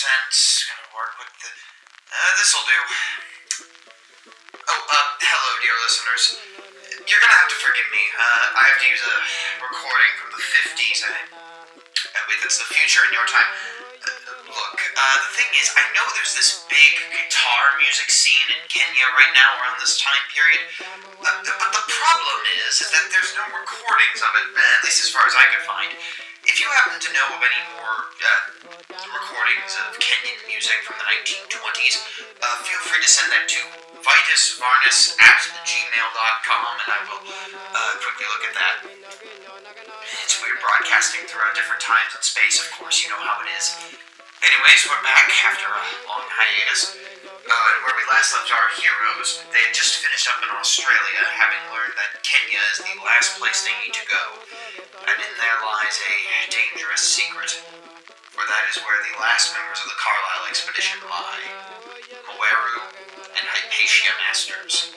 sense. Gonna work with the. Uh, this'll do. Oh, uh, hello, dear listeners. You're gonna have to forgive me. Uh, I have to use a recording from the 50s. I, I wait, that's the future in your time. Uh, look, uh, the thing is, I know there's this big guitar music scene in Kenya right now around this time period. Uh, but the problem is, is that there's no recordings of it, at least as far as I could find. If you happen to know of any more uh, recordings of Kenyan music from the 1920s, uh, feel free to send that to vitusvarnus at gmail.com and I will uh, quickly look at that. It's weird broadcasting throughout different times and space, of course, you know how it is. Anyways, we're back after a long hiatus. Uh, where we last left our heroes, they had just finished up in Australia, having learned that Kenya is the last place they need to go. And in there lies a dangerous secret. For that is where the last members of the Carlyle expedition lie M'Weru and Hypatia Masters.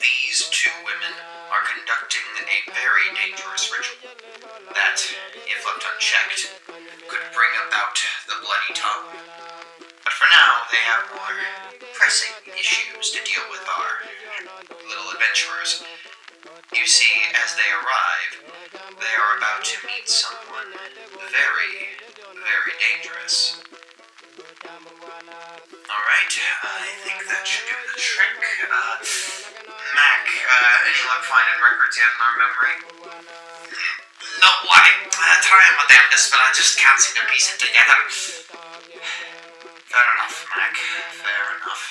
These two women are conducting a very dangerous ritual that, if left unchecked, could bring about the bloody tongue. But for now, they have more pressing issues to deal with our little adventurers. You see, as they arrive, they are about to meet someone very, very dangerous. Alright, I think that should do the trick. Uh, Mac, uh, any luck finding records yet in our memory? No, I uh, try my damnedest, but I just can't seem to piece it together. Fair enough, Mac. Fair enough.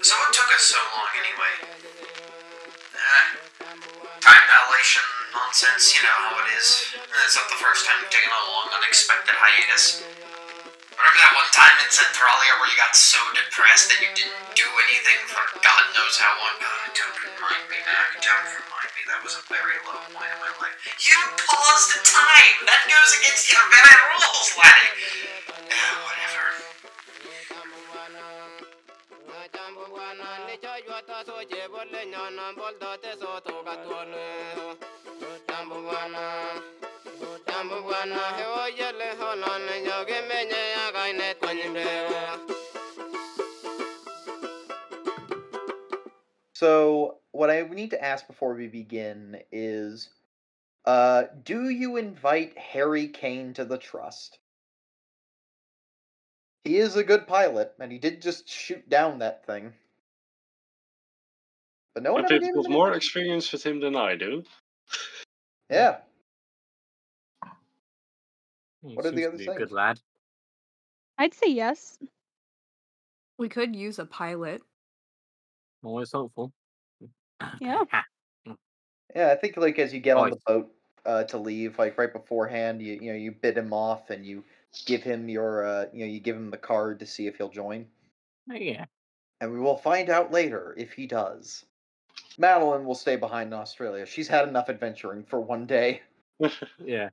So what took us so long anyway? Uh, time dilation nonsense, you know how it is. It's not the first time we've taken a long, unexpected hiatus. Remember that one time in Centralia where you got so depressed that you didn't do anything for God knows how long? Oh, don't remind me, Mac. Don't remind me. That was a very low point in my life. You paused the time! That goes against your very rules, laddie! Uh, So, what I need to ask before we begin is uh, do you invite Harry Kane to the trust? He is a good pilot, and he did just shoot down that thing. But no one But ever gave got him an more invite- experience with him than I do. Yeah. He What are the seems to other be a Good lad. I'd say yes. We could use a pilot. Always hopeful. Yeah. Yeah, I think like as you get on Oh, the boat uh, to leave, like right beforehand, you you know you bid him off and you give him your uh, you know you give him the card to see if he'll join, yeah. and we will find out later if he does. Madeline will stay behind in Australia. She's had enough adventuring for one day, Yeah.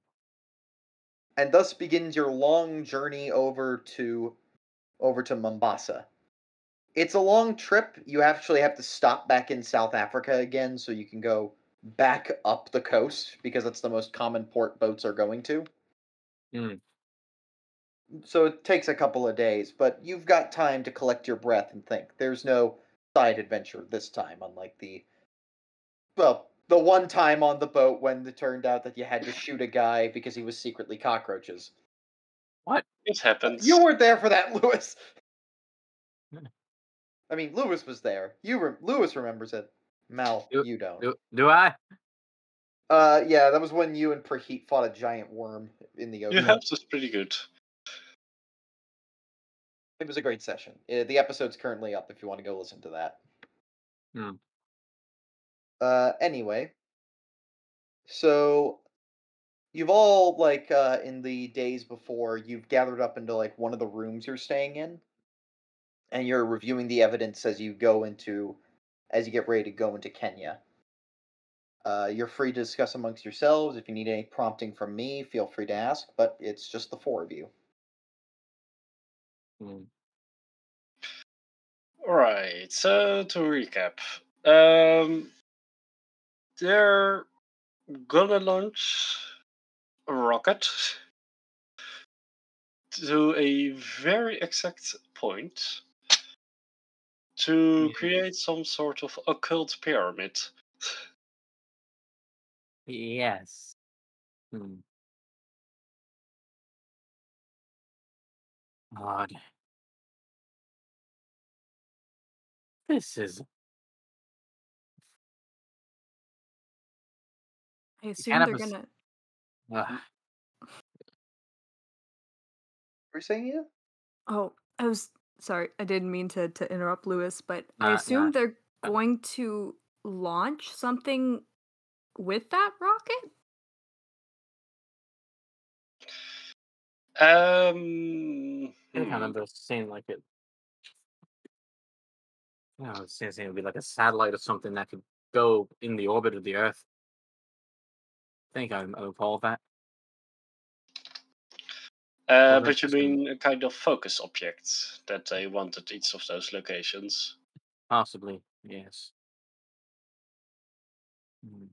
and thus begins your long journey over to over to Mombasa. It's a long trip. You actually have to stop back in South Africa again, so you can go back up the coast because that's the most common port boats are going to. Mm. So it takes a couple of days, but you've got time to collect your breath and think. There's no side adventure this time, unlike the well, the one time on the boat when it turned out that you had to shoot a guy because he was secretly cockroaches. It happens. You weren't there for that, Louis. I mean, Louis was there. You re- Louis remembers it. Mel, You- you don't. Do, do I? Uh, yeah, that was when you and Praheet fought a giant worm in the ocean. Yeah, that was pretty good. It was a great session. Uh, the episode's currently up if you want to go listen to that. Hmm. Uh, anyway, so you've all like uh, in the days before you've gathered up into like one of the rooms you're staying in, and you're reviewing the evidence as you go into as you get ready to go into Kenya. Uh, you're free to discuss amongst yourselves. If you need any prompting from me, feel free to ask. But it's just the four of you. Mm. Alright, so to recap. Um, they're gonna launch a rocket to a very exact point to Yeah. create some sort of occult pyramid. Yes. Hmm. God. This is I kind assume of they're gonna. ugh. We're saying yeah. Oh, I was sorry. I didn't mean to to interrupt Louis, but I assume nah. they're Uh, going to launch something with that rocket. Um, I kind of remember seeing like it. You know, it seems it would be like a satellite or something that could go in the orbit of the Earth. I think I, I recall that. Uh, but you mean a kind of focus object that they want at each of those locations? Possibly, yes. Hmm.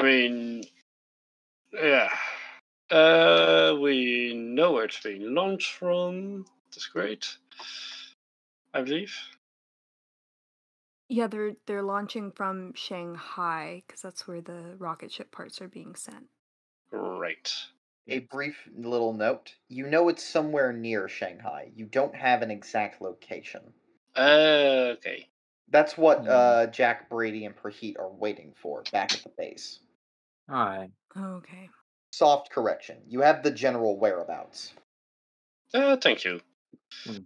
I mean, yeah. Uh, we know where it's being launched from. That's great. I believe. Yeah, they're they're launching from Shanghai because that's where the rocket ship parts are being sent. Great. A brief little note. You know it's somewhere near Shanghai. You don't have an exact location. Uh, okay. That's what Hmm. uh, Jack Brady and Praheet are waiting for back at the base. All right. Okay. Soft correction. You have the general whereabouts. Uh, thank you. Hmm.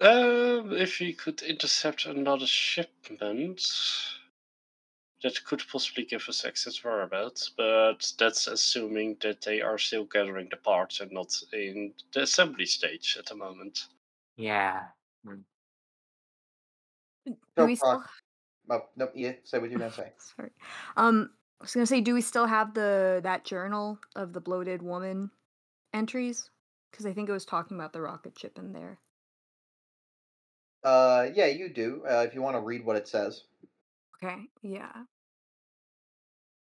Um, if we could intercept another shipment, that could possibly give us access whereabouts, but that's assuming that they are still gathering the parts and not in the assembly stage at the moment. Yeah. Do So, we still? Proc- Oh, no, yeah, say what you're gonna say. Sorry. Um, I was gonna say, do we still have the that journal of the bloated woman entries? Because I think it was talking about the rocket ship in there. Uh, yeah, you do. Uh, if you want to read what it says. Okay, yeah.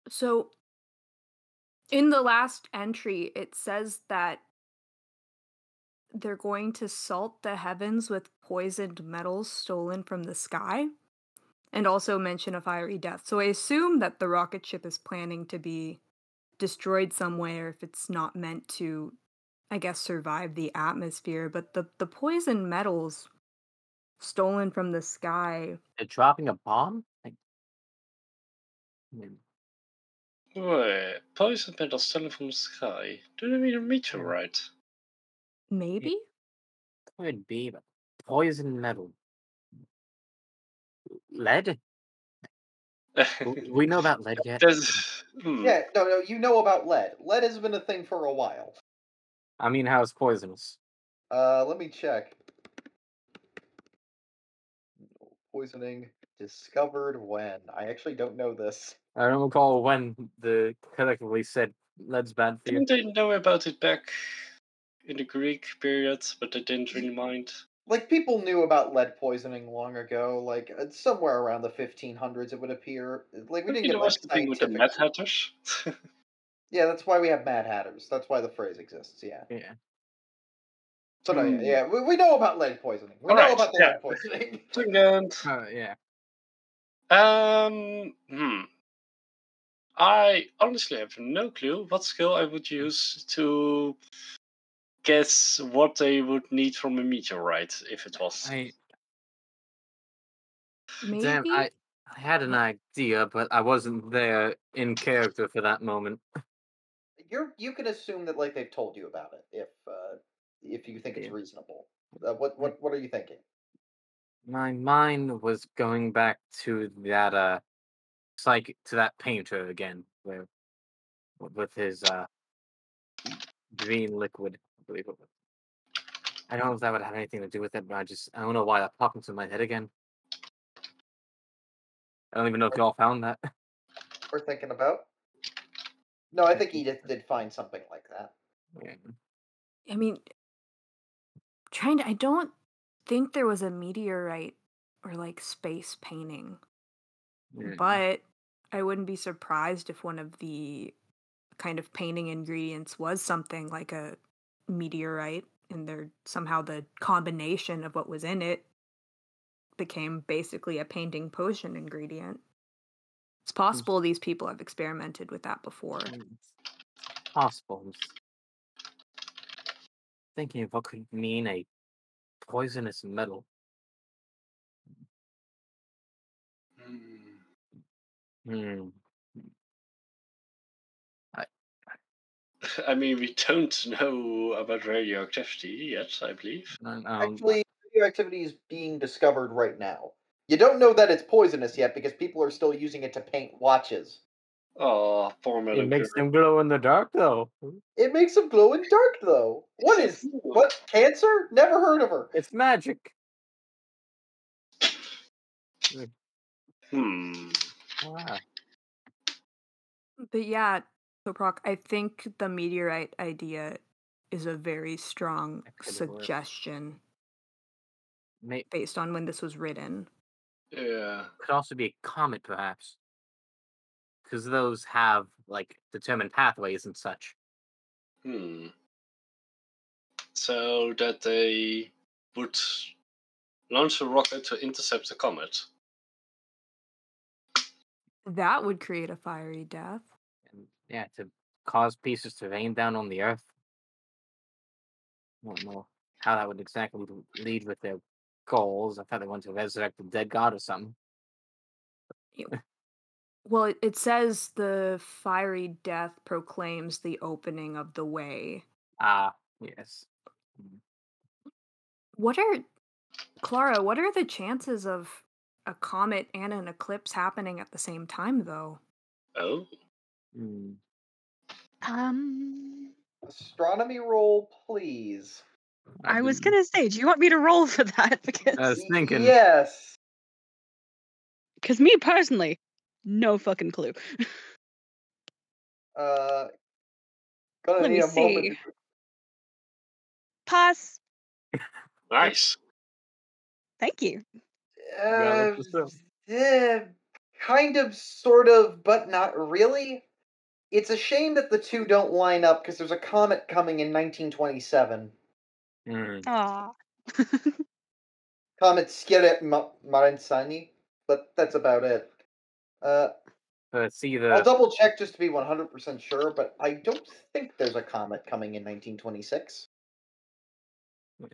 So in the last entry, it says that they're going to salt the heavens with poisoned metals stolen from the sky and also mention a fiery death. So I assume that the rocket ship is planning to be destroyed somewhere if it's not meant to I guess survive the atmosphere, but the the poison metals stolen from the sky They're dropping a bomb? Like, hmm. Wait, poison metal stolen from the sky. Do they mean a meteorite? maybe could be, but poison metal. Lead? We know about lead yet? There's, hmm. Yeah, no, no, you know about lead. Lead has been a thing for a while. I mean, how it's poisonous? Uh, let me check. Poisoning discovered when? I actually don't know this. I don't recall when the collectively said lead's bad for you. Didn't they know about it back in the Greek period, but they didn't really mind? Like people knew about lead poisoning long ago. Like uh, somewhere around the 1500s, it would appear. Like we Maybe didn't get there like the thing with the Mad. Hatters. Yeah, that's why we have Mad Hatters. That's why the phrase exists. Yeah. Yeah. So no, yeah, Hmm. yeah, we, we know about lead poisoning. We know Alright, about the yeah. lead poisoning. Second. Uh, yeah. Um, hmm. I honestly have no clue what skill I would use to guess what they would need from a meteorite if it was. I maybe damn, I I had an idea, but I wasn't there in character for that moment. You're you can assume that like they've told you about it if uh, if you think it's Yeah. reasonable. Uh, what what what are you thinking? My mind was going back to that uh psych to that painter again, where with his uh green liquid, I believe it was. I don't know if that would have anything to do with it, but I just I don't know why that popped into my head again. I don't even know if y'all found that. We're thinking about. No, I think Edith did find something like that. Yeah. I mean, trying to. I don't think there was a meteorite or like space painting, Yeah. but I wouldn't be surprised if one of the kind of painting ingredients was something like a meteorite, and they're somehow the combination of what was in it became basically a painting potion ingredient. It's mm. possible these people have experimented with that before. Possible. I'm thinking of what could mean a poisonous metal. Hmm. Hmm. I mean, we don't know about radioactivity yet, I believe. Um, Actually, radioactivity is being discovered right now. You don't know that it's poisonous yet because people are still using it to paint watches. Oh, poor it makes them glow in the dark, though. It makes them glow in dark, though. What is what cancer? Never heard of her. It's magic. Hmm. Wow. But yeah, so Proc, I think the meteorite idea is a very strong That could work. suggestion May- based on when this was written. Yeah. could also be a comet, perhaps, because those have like determined pathways and such. Hmm. So that they would launch a rocket to intercept the comet. That would create a fiery death. and yeah, to cause pieces to rain down on the earth. don't know how that would exactly lead with their goals. I thought they wanted to resurrect the dead god or something. Well, it, it says the fiery death proclaims the opening of the way. Ah, yes. What are Clara, what are the chances of a comet and an eclipse happening at the same time though? Oh. Mm. Um, Astronomy roll, please. I was gonna say, do you want me to roll for that? Because, I was thinking. Yes. because me personally, no fucking clue. Uh, gonna Let need me a moment. see. Pass. Nice. Thank you. Uh, look this up. eh, kind of, sort of, but not really. It's a shame that the two don't line up because there's a comet coming in 1927. Mm. Aw. Comet Skiret Ma- Maristany, but that's about it. Uh, But it's either I'll double check just to be 100% sure, but I don't think there's a comet coming in 1926.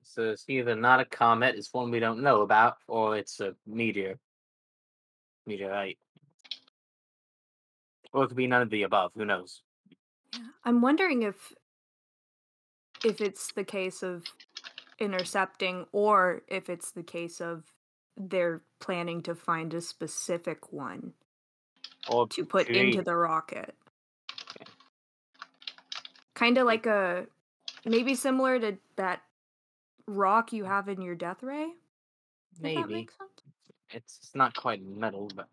so it's either not a comet, it's one we don't know about, or it's a meteor. Meteorite. Or it could be none of the above, who knows? I'm wondering if if it's the case of intercepting or if it's the case of they're planning to find a specific one Or to put create- into the rocket. Kind of like a maybe similar to that rock you have in your death ray. If that maybe. sense. It's, it's not quite metal, but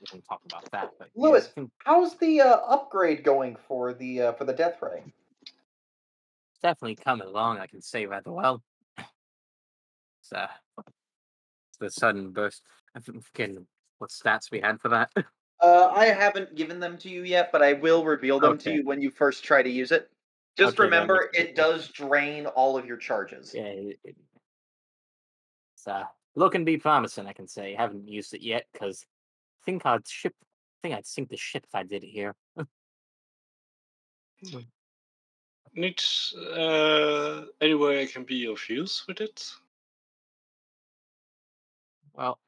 we can talk about that. But yeah, Louis. I think How's the uh, upgrade going for the uh, for the Death Ray? it's definitely coming along. I can say rather well. It's, uh, it's the sudden burst. I'm forgetting what stats we had for that. Uh, I haven't given them to you yet, but I will reveal them to you when you first try to use it. Just Okay, remember, it sense. does drain all of your charges. yeah, it, it- it's uh, looking to be promising. I can say. haven't used it yet because I think I'd ship. I think I'd sink the ship if I did it here. Needs uh, any way I can be of use with it? Well,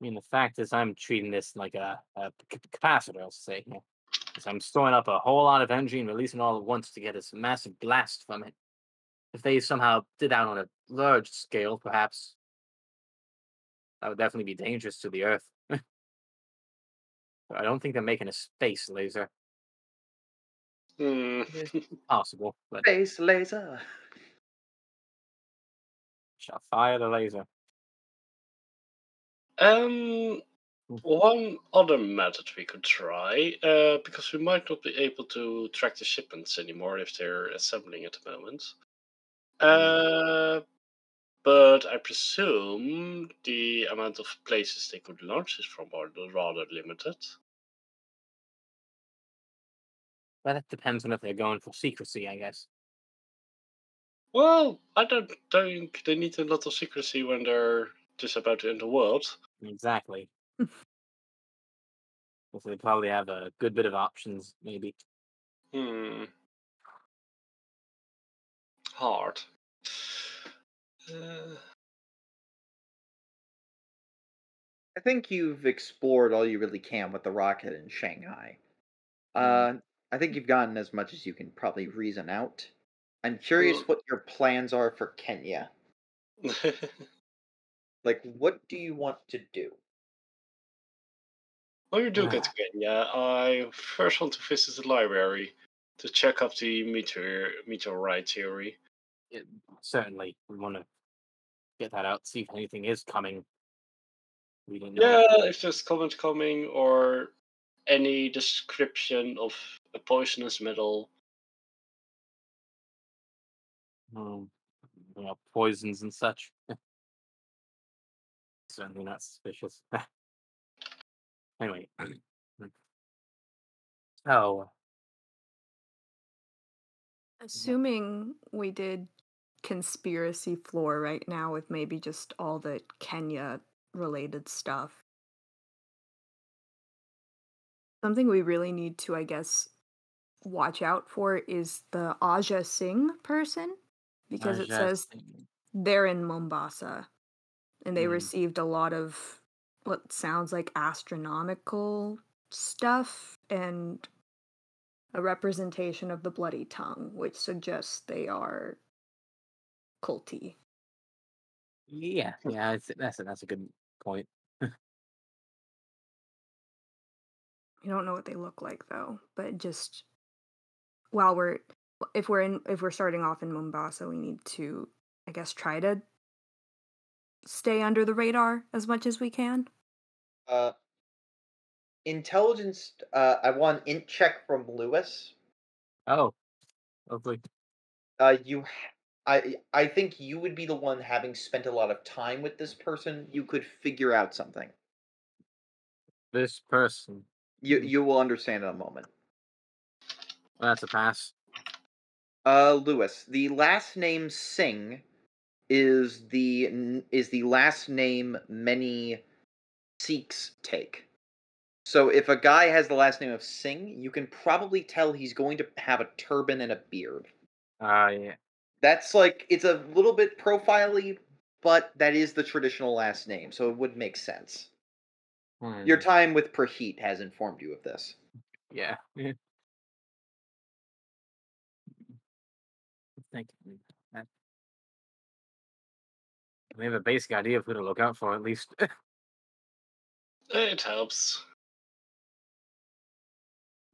I mean, the fact is, I'm treating this like a, a c- capacitor, I'll say. yeah. 'Cause I'm storing up a whole lot of energy and releasing all at once to get this massive blast from it. If they somehow did that on a large scale, perhaps that would definitely be dangerous to the Earth. But I don't think they're making a space laser. Hmm. Possible, but Space laser. shall fire the laser. Um, Hmm. one other method we could try, uh, because we might not be able to track the shipments anymore if they're assembling at the moment. Uh, but I presume the amount of places they could launch this from are rather limited. Well, that depends on if they're going for secrecy, I guess. Well, I don't think they need a lot of secrecy when they're just about to end the world. Exactly. so they probably have a good bit of options, maybe. Hmm. Hard. Uh, I think you've explored all you really can with the rocket in Shanghai. Uh, Mm. I think you've gotten as much as you can probably reason out. I'm curious Well- what your plans are for Kenya. Like, what do you want to do? When we do get Ah. to Kenya, I first want to visit the library to check up the meteor meteorite theory. It, certainly, we want to get that out, see if anything is coming. We didn't know. Yeah, if there's comment coming or any description of a poisonous metal. Um, you know, poisons and such. Certainly not suspicious. anyway, mm. so Assuming we did conspiracy floor right now with maybe just all the Kenya related stuff. Something we really need to, I guess, watch out for is the Aja Singh person because it says Singh. they're in Mombasa and they Hmm. received a lot of what sounds like astronomical stuff and a representation of the bloody tongue, which suggests they are culty. Yeah, yeah, that's a, that's a good point. I don't know what they look like though, but just while we're if we're in if we're starting off in Mombasa, we need to I guess try to stay under the radar as much as we can. Uh, intelligence. Uh, I want an int check from Louis. Oh, lovely. Uh, you. h- I I think you would be the one having spent a lot of time with this person. You could figure out something. This person. You you will understand in a moment. Well, that's a pass. Uh, Louis, the last name Singh is the is the last name many Sikhs take. So if a guy has the last name of Singh, you can probably tell he's going to have a turban and a beard. Ah, yeah. That's like it's a little bit profiley, but that is the traditional last name, so it would make sense. Your Hmm, time with Praheet has informed you of this. Yeah. Thank you. That- We have a basic idea of who to look out for, at least. It helps.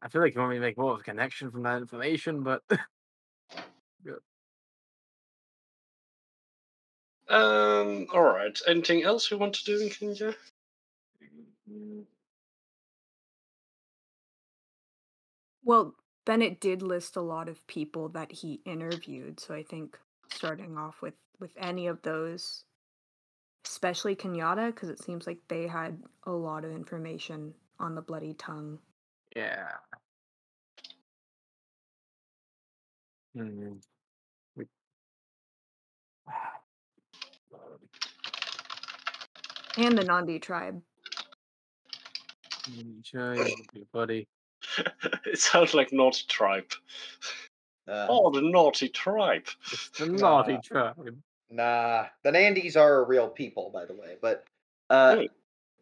I feel like you want me to make more of a connection from that information, but Um, alright. Anything else you want to do in Kenya? Well, Bennett did list a lot of people that he interviewed, so I think starting off with with any of those, especially Kenyatta, because it seems like they had a lot of information on the bloody tongue. yeah. Hmm. And the Nandi tribe. Sure, buddy. it sounds like Naughty Tribe. Uh, Oh, the Naughty Tribe. The naughty Nah. tribe. Nah, the Nandis are real people, by the way. But uh,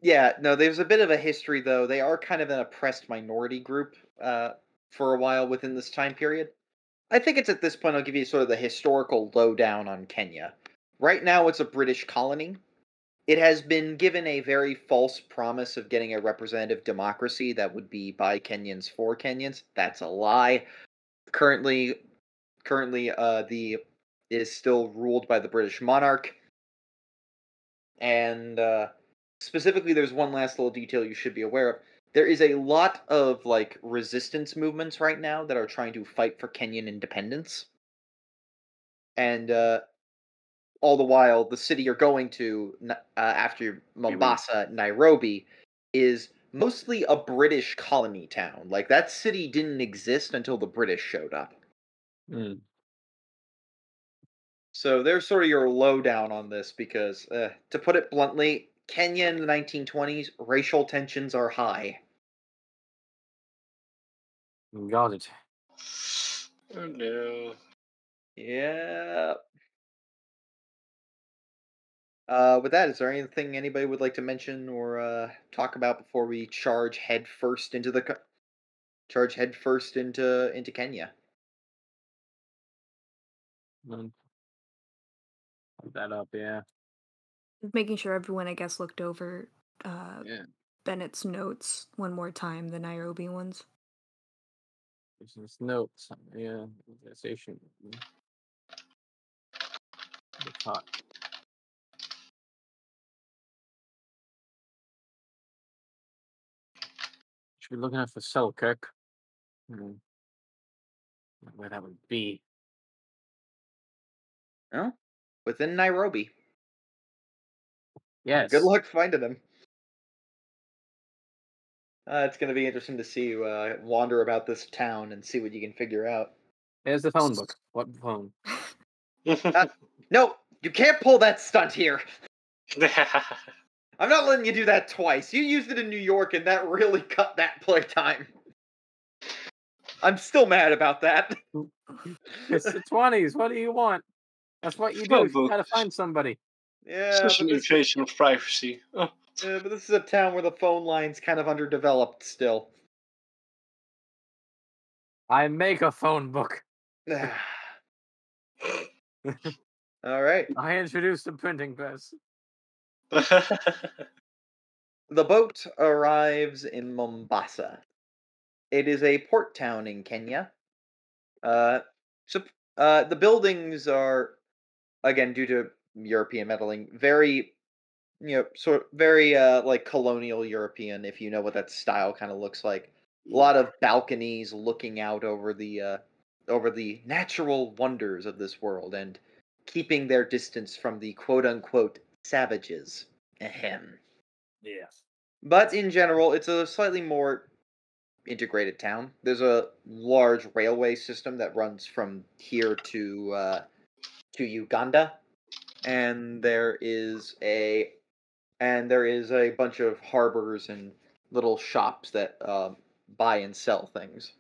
yeah, no, there's a bit of a history though. They are kind of an oppressed minority group uh, for a while within this time period. I think it's at this point I'll give you sort of the historical lowdown on Kenya. Right now, it's a British colony. It has been given a very false promise of getting a representative democracy that would be by Kenyans for Kenyans. That's a lie. Currently, currently, uh, the is still ruled by the British monarch. And uh, specifically, there's one last little detail you should be aware of. There is a lot of like resistance movements right now that are trying to fight for Kenyan independence. And uh, all the while, the city you're going to uh, after Mombasa, Nairobi, is mostly a British colony town. Like that city didn't exist until the British showed up. Hmm. So they're sort of your lowdown on this because, uh, to put it bluntly, Kenya in the 1920s, racial tensions are high. Got it. Oh no. Yeah. Uh, with that, is there anything anybody would like to mention or uh, talk about before we charge headfirst into the co- charge headfirst into into Kenya? That up, yeah. Making sure everyone, I guess, looked over uh, Yeah. Bennett's notes one more time, the Nairobi ones. Business notes. Yeah. Organization. The top. Should be looking out for Selkirk. Hmm. Where that would be. No, within Nairobi. Yes. Good luck finding them. Uh, it's going to be interesting to see you uh, wander about this town and see what you can figure out. There's the phone book. What phone? No, you can't pull that stunt here. I'm not letting you do that twice. You used it in New York, and that really cut that play time. I'm still mad about that. It's the twenties. What do you want? That's what you do. Phone You gotta find somebody. Yeah, Such but an this, invasion of privacy. Oh. uh, but this is a town where the phone line's kind of underdeveloped still. I make a phone book. All right. I introduced the printing press. The boat arrives in Mombasa. It is a port town in Kenya. Uh, so, uh, the buildings are, again, due to European meddling, very, you know, sort very uh, like colonial European. If you know what that style kind of looks like, a lot of balconies looking out over the uh, over the natural wonders of this world and keeping their distance from the quote unquote savages. Ahem. Yes. But in general, it's a slightly more integrated town. There's a large railway system that runs from here to uh, to Uganda, and there is a and there is a bunch of harbors and little shops that um, buy and sell things.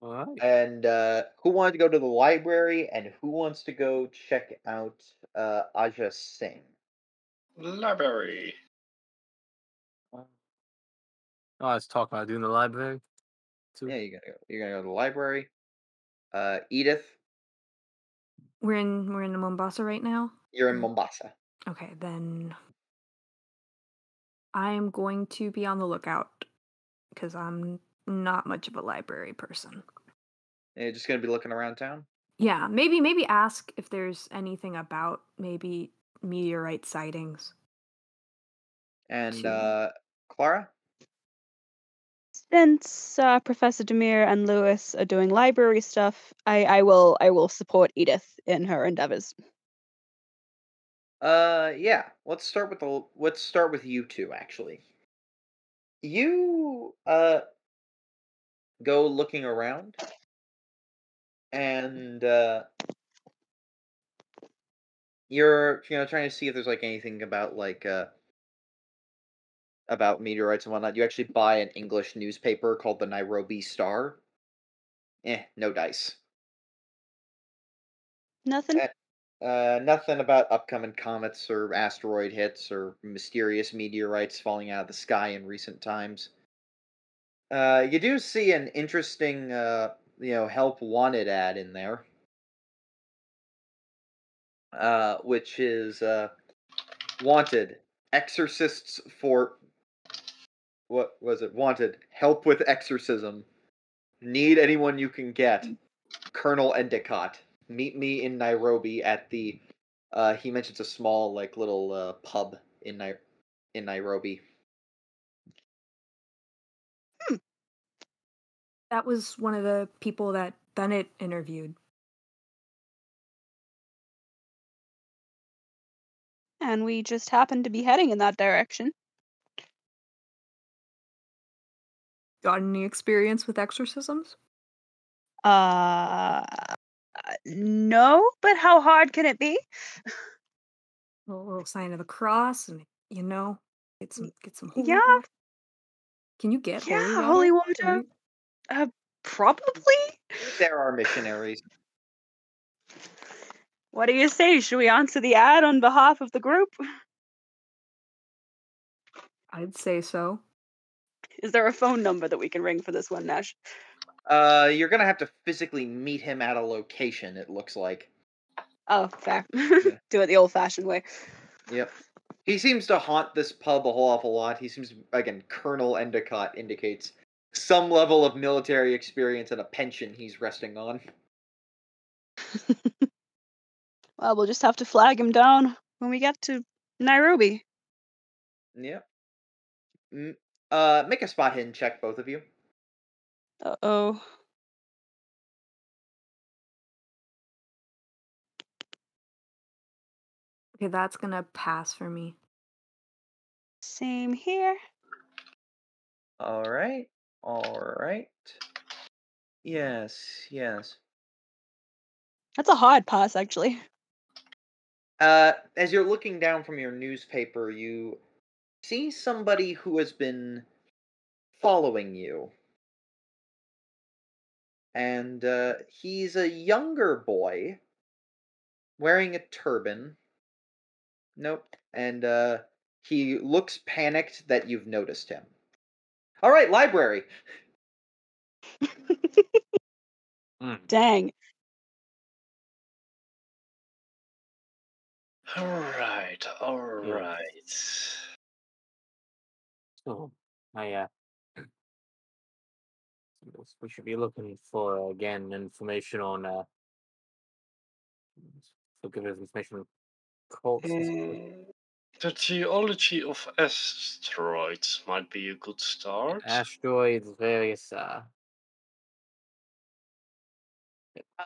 All right. And uh, who wanted to go to the library, and who wants to go check out uh, Aja Singh? Library. Oh, I was talking about doing the library. Too. Yeah, you're gonna go. You're gonna go to the library. Uh, Edith, We're in we're in Mombasa right now. you're in Mm. Mombasa. Okay, then I'm going to be on the lookout because I'm not much of a library person. And you're just gonna be looking around town. Yeah, maybe maybe ask if there's anything about maybe meteorite sightings. And Two. uh, Clara, Since uh, Professor Dimir and Louis are doing library stuff, I, I will I will support Edith in her endeavors. uh, yeah. Let's start with the. Let's start with you two. Actually, you uh go looking around, and uh, you're you know trying to see if there's like anything about like uh about meteorites and whatnot. You actually buy an English newspaper called the Nairobi Star. Eh, no dice. Nothing. Eh. Uh, nothing about upcoming comets or asteroid hits or mysterious meteorites falling out of the sky in recent times. Uh, you do see an interesting, uh, you know, help wanted ad in there, uh, which is uh, wanted exorcists for what was it? Wanted help with exorcism. Need anyone you can get. Colonel Endicott. Meet me in Nairobi at the. Uh, he mentions a small, like, little uh, pub in Nai- in Nairobi. That was one of the people that Bennett interviewed. and we just happened to be heading in that direction. Got any experience with exorcisms? Uh, no, but how hard can it be? A little sign of the cross, and you know, get some get some holy Yeah. water. Can you get Yeah, holy water? holy Can water. Uh, probably. There are missionaries. What do you say? Should we answer the ad on behalf of the group? I'd say so. Is there a phone number that we can ring for this one, Nash? Uh, you're gonna have to physically meet him at a location. It looks like. Oh, fair. Do it the old-fashioned way. Yep. He seems to haunt this pub a whole awful lot. He seems again, Colonel Endicott indicates some level of military experience and a pension he's resting on. Well, we'll just have to flag him down when we get to Nairobi. Yep. Uh, make a spot hidden check, both of you. Uh oh. Okay, that's gonna pass for me. Same here. All right. All right. Yes. Yes. That's a hard pass, actually. Uh, as you're looking down from your newspaper, you see somebody who has been following you. And uh, he's a younger boy wearing a turban. Nope. And uh, he looks panicked that you've noticed him. All right, library. Mm. Dang. All right, all right. So, I, uh, we should be looking for, again, information on, uh, so give us information on cults. Mm, The geology of asteroids might be a good start. asteroids, various uh,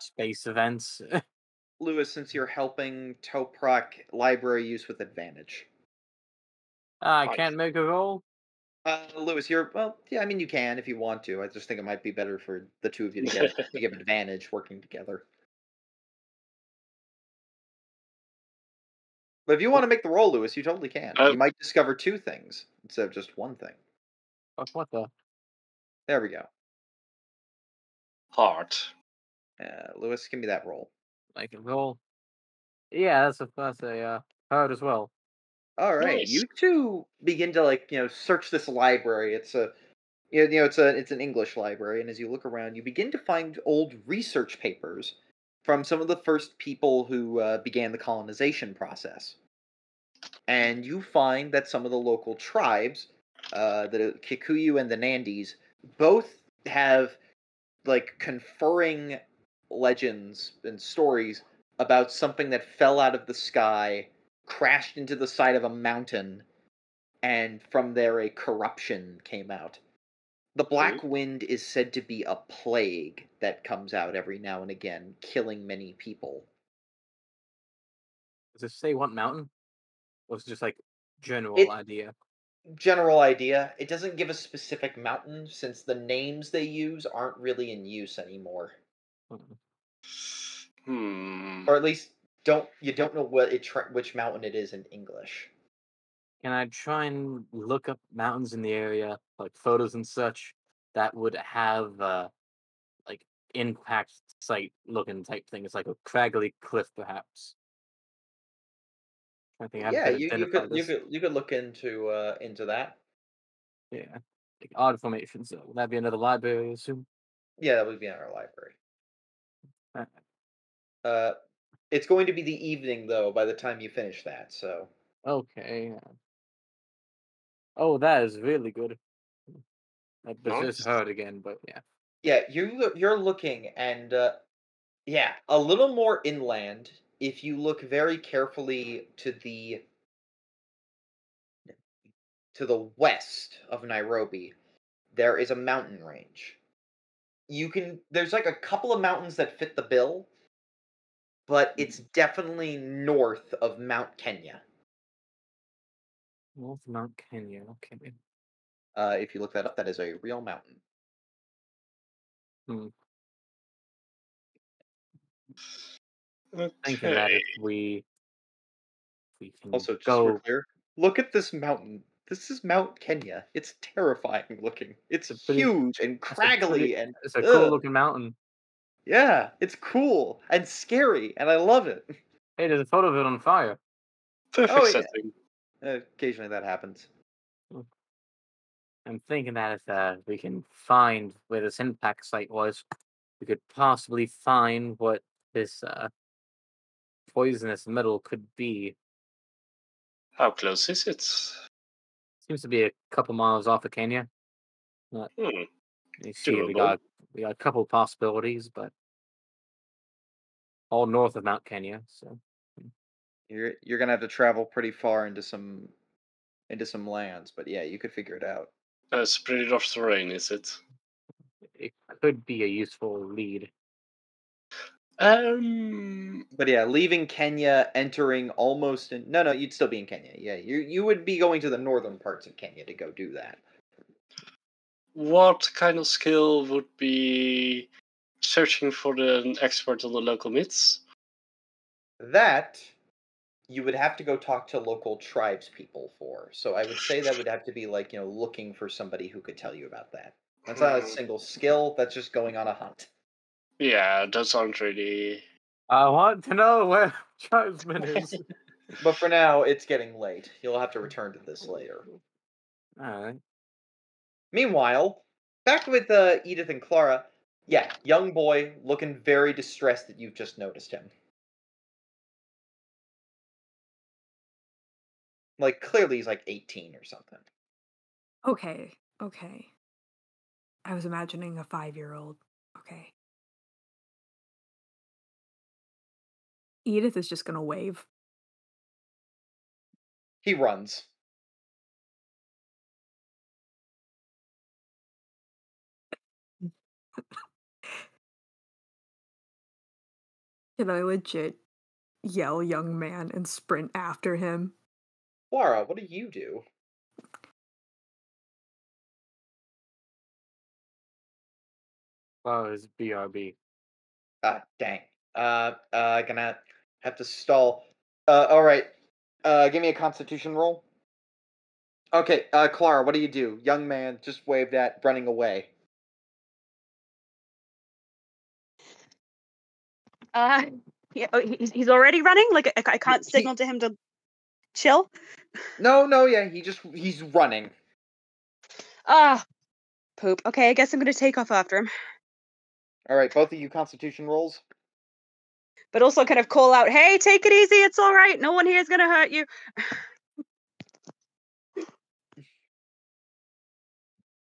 space events. Louis, since you're helping Toprak library use with advantage. I can't make a roll. Uh, Louis, you're well. Yeah, I mean you can if you want to. I just think it might be better for the two of you to get to give advantage working together. But if you want to make the roll, Louis, you totally can. Uh, you might discover two things instead of just one thing. Oh, what the? There we go. Heart. Uh, Louis, give me that roll. Make a roll. Yeah, that's a that's a uh, as well. All right, Nice. you two begin to like you know search this library. It's a you know it's a it's an English library, and as you look around, you begin to find old research papers from some of the first people who uh, began the colonization process. And you find that some of the local tribes, uh, the Kikuyu and the Nandis, both have like conferring legends and stories about something that fell out of the sky crashed into the side of a mountain, and from there a corruption came out. The Black Wind is said to be a plague that comes out every now and again, killing many people. Does it say what mountain? Or is it just like general It- idea? General idea, it doesn't give a specific mountain since the names they use aren't really in use anymore. Mm. Hmm. Or at least don't you don't know what it tra- which mountain it is in English. Can I try and look up mountains in the area, like photos and such, that would have uh like impact site looking type thing? It's like a craggly cliff, perhaps. I think I yeah, you, you could you could you could look into uh into that. Yeah, like odd formations. So would that be another library? I assume. Yeah, that would be in our library. Alright. Uh, it's going to be the evening though by the time you finish that. So Okay. Oh, that is really good. I just heard again, but yeah. yeah, you you're looking and uh, yeah, a little more inland. If you look very carefully to the to the west of Nairobi, there is a mountain range. You can there's like a couple of mountains that fit the bill, but it's definitely north of Mount Kenya. North of Mount Kenya. Okay. Uh, if you look that up, that is a real mountain. Thinking that Okay. if we we can Also, just go for clear, look at this mountain. This is Mount Kenya. It's terrifying looking. It's It's a pretty- huge and that's a pretty- and it's a cool looking mountain. Yeah, it's cool and scary, and I love it. Hey, there's a photo of it on fire. Perfect Oh, yeah. setting. Occasionally that happens. I'm thinking that if uh, we can find where this impact site was, we could possibly find what this uh, poisonous metal could be. How close is it? Seems to be a couple miles off of Kenya. Hmm. You see, we Doable. got we got a couple of possibilities, but all north of Mount Kenya. So You're you're gonna have to travel pretty far into some into some lands, but yeah, you could figure it out. Uh, it's pretty rough terrain, is it? it could be a useful lead. Um, But yeah, leaving Kenya, entering almost in no, no, you'd still be in Kenya. Yeah, you you would be going to the northern parts of Kenya to go do that. What kind of skill would be searching for the expert on the local myths? That you would have to go talk to local tribes people for. So I would say that would have to be like, you know, looking for somebody who could tell you about that. That's not a Hmm. single skill, that's just going on a hunt. Yeah, that sounds really. I want to know where tribesman is. But for now, it's getting late. You'll have to return to this later. All right. Meanwhile, back with uh, Edith and Clara, yeah, young boy looking very distressed that you've just noticed him. Like, clearly he's like 18 or something. Okay, okay. I was imagining a five year old. Okay. Edith is just gonna wave. He runs. Can I legit yell young man and sprint after him? Clara, what do you do? Well, it's BRB. Ah, dang. Uh, uh, gonna have to stall. Uh, all right. Uh, give me a Constitution roll. Okay, uh, Clara, what do you do? Young man just waved at, running away. Uh, yeah, oh, he's, he's already running. Like I, I can't he- signal to him to chill. No, no, yeah, he just he's running. Ah, poop. Okay, I guess I'm gonna take off after him, All right, both of you Constitution rolls. but also kind of call out, "Hey, take it easy. It's all right. No one here is gonna hurt you."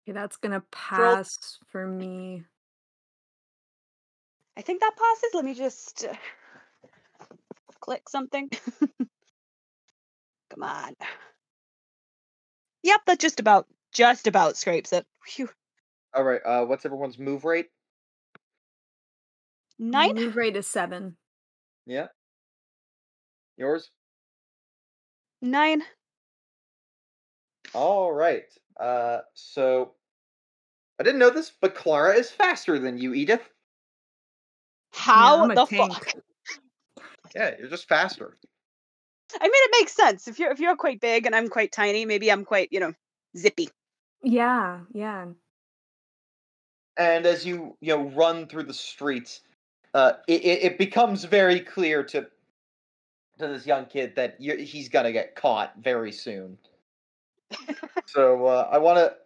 Okay, that's gonna pass for me. I think that passes. Let me just uh, click something. Come on. Yep, that just about just about scrapes it. Phew. All right, uh, what's everyone's move rate? Nine. Move rate is seven. Yeah. Yours? Nine. All right. Uh, so I didn't know this, but Clara is faster than you, Edith. How I'm the tank. fuck? Yeah, you're just faster. I mean, it makes sense. If you're if you're quite big and I'm quite tiny, maybe I'm quite you know zippy. Yeah, yeah. And as you you know run through the streets, uh, it, it, it becomes very clear to to this young kid that you he's gonna get caught very soon. so uh, I want to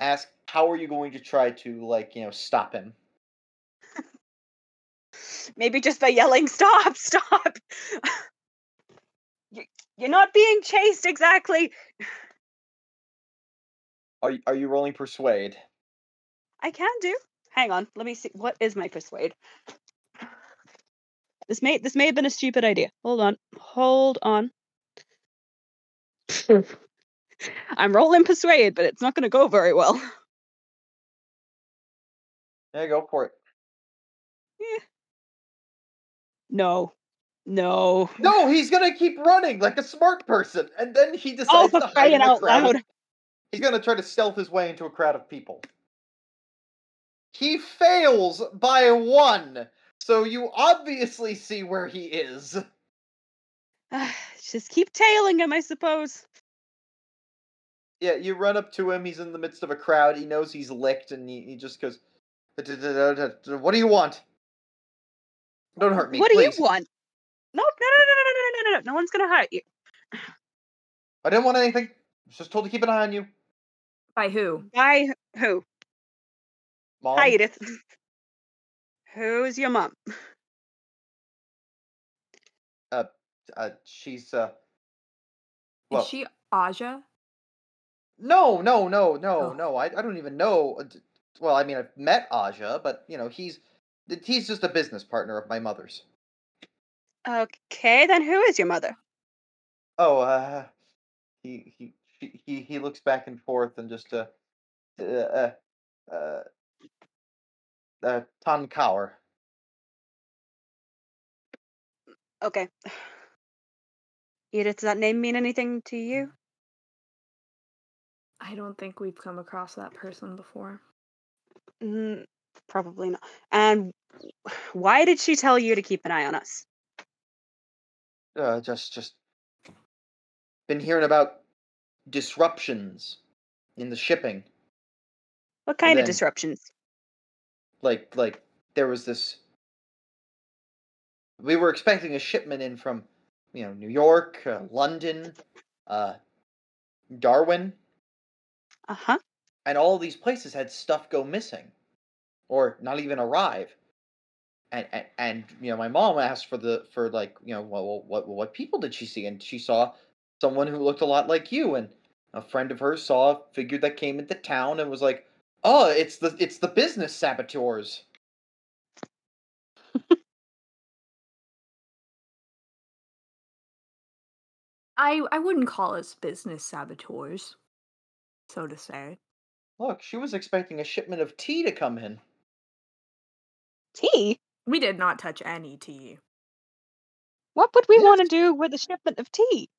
ask, how are you going to try to like you know stop him? Maybe just by yelling, "Stop! Stop! You- You're not being chased exactly." Are you, are you rolling persuade? I can do. Hang on. Let me see. What is my persuade? This may this may have been a stupid idea. Hold on. Hold on. I'm rolling persuade, but it's not going to go very well. Yeah, go for it. No. No. No, he's gonna keep running like a smart person, and then he oh, decides Oh, to hide in a out crowd. loud. He's gonna try to stealth his way into a crowd of people. He fails by one, so you obviously see where he is. Just keep tailing him, I suppose. Yeah, you run up to him. He's in the midst of a crowd. He knows he's licked, and he, he just goes, "What do you want? Don't hurt me, what do you want? No, no, no, no, no, no, no, no, no. No one's gonna hurt you. I didn't want anything. I was just told to keep an eye on you, By who? By who? mom. Hi, Edith. Who's your mom? Uh, uh she's uh. Well, Is she Ahja? no, no, no, no, Oh. no. I, I don't even know. uh, Well, I mean, I've met Ahja, but you know, he's he's just a business partner of my mother's. Okay, then who is your mother? Oh, uh, he he he he looks back and forth and just uh, uh, uh, uh, uh Tan Kaur. Okay. Edith, does that name mean anything to you? I don't think we've come across that person before. Mm, probably not. And why did she tell you to keep an eye on us? Uh, just just been hearing about disruptions in the shipping. What kind of disruptions? Like like there was this. We were expecting a shipment in from, you know, New York, uh, London, uh, Darwin, Uh huh. and all these places had stuff go missing or not even arrive and, and and you know my mom asked for the for like you know what what what people did she see and she saw someone who looked a lot like you and a friend of hers saw a figure that came into town and was like oh it's the it's the business saboteurs I I wouldn't call us business saboteurs, so to say. look she was expecting a shipment of tea to come in Tea? We did not touch any tea. What would we want to do with a shipment of tea?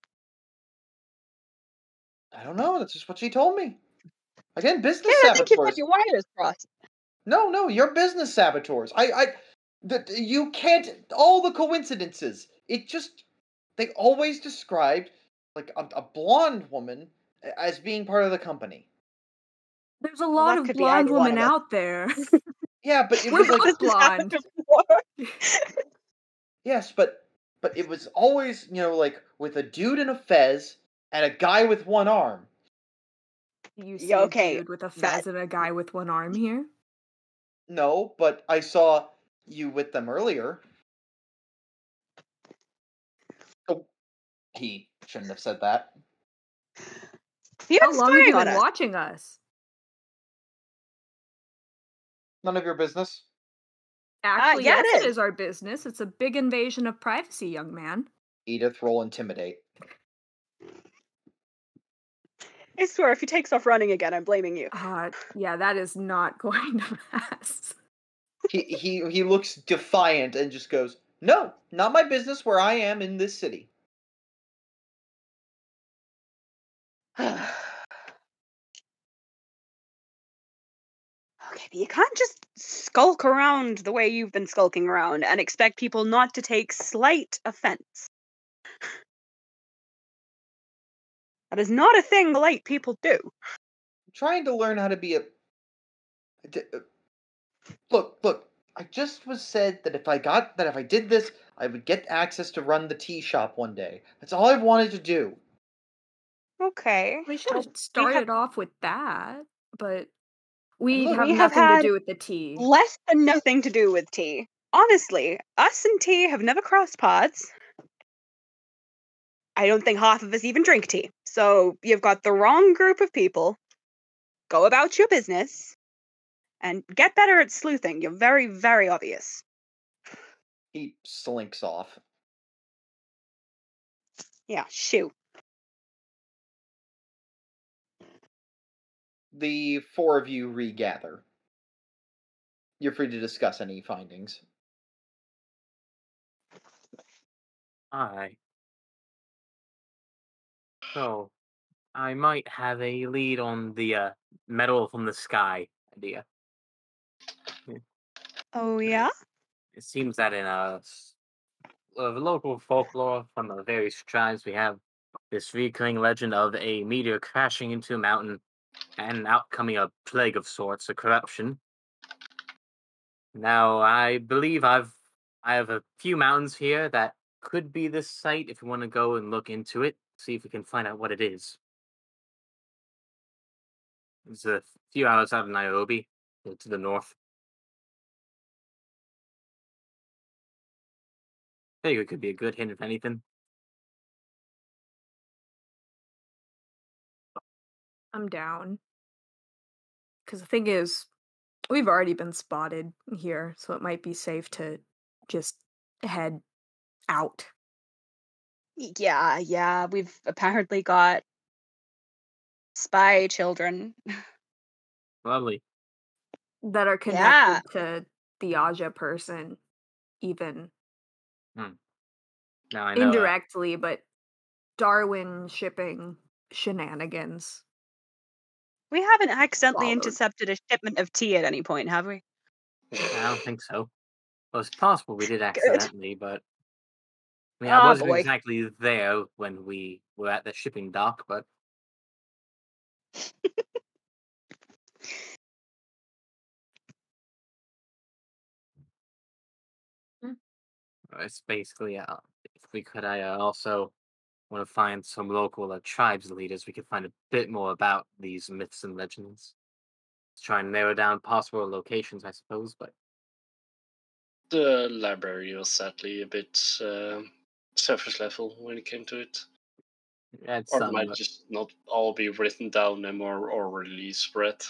i don't know that's just what she told me again business Yeah, I think you've saboteurs your wires crossed. No, no, you're business saboteurs. I, I, that you can't. All the coincidences. It just they always described like a, a blonde woman as being part of the company. There's a lot that of blonde women out there. Yeah, but it We're was like blonde. yes, but but it was always you know like with a dude in a fez and a guy with one arm. you see Yeah, a okay, dude with a that- fez and a guy with one arm here. No, but I saw you with them earlier. Oh, he shouldn't have said that. You're How long have you been us. watching us? None of your business. Actually, yeah, yes, it it is. is our business. It's a big invasion of privacy, young man. Edith, roll intimidate. I swear, if he takes off running again, I'm blaming you. Uh, yeah, that is not going to pass. he he he looks defiant and just goes, "No, not my business where I am in this city." you can't just skulk around the way you've been skulking around and expect people not to take slight offense. That is not a thing light people do. I'm trying to learn how to be a. d- uh, Look, look. I just was said that if I got that if I did this, I would get access to run the tea shop one day. That's all I've wanted to do. Okay. We should have started have off with that, but we look, have we have nothing had to do with the tea. less than nothing to do with tea. Honestly, us and tea have never crossed paths. I don't think half of us even drink tea. So you've got the wrong group of people. Go about your business and get better at sleuthing. You're very, very obvious. He slinks off. Yeah, shoo. The four of you regather. You're free to discuss any findings. Alright. So, I might have a lead on the uh, metal from the sky idea. Oh yeah. It seems that in a, s- uh, local folklore from the various tribes, we have this recurring legend of a meteor crashing into a mountain and out coming a plague of sorts, a corruption. Now, I believe I've I have a few mountains here that could be this site if you want to go and look into it, see if we can find out what it is. It's a few hours out of Nairobi, to the north. I think it could be a good hint if anything. I'm down. Because the thing is, we've already been spotted here, so it might be safe to just head out. Yeah, yeah. We've apparently got spy children. Lovely. that are connected Yeah. to the Ahja person, even hmm. Now I know. indirectly, but Darwin shipping shenanigans. We haven't accidentally Swallowed. intercepted a shipment of tea at any point, have we? I don't think so. Well, it's possible we did Good. accidentally, but I mean, I Oh, wasn't boy. exactly there when we were at the shipping dock, but it's basically uh, if we could, I uh, also want to find some local uh, tribes leaders. We could find a bit more about these myths and legends. Let's try and narrow down possible locations, I suppose. But The library was sadly a bit uh, surface level when it came to it. it's Or some, it might just not all be written down and more orally spread.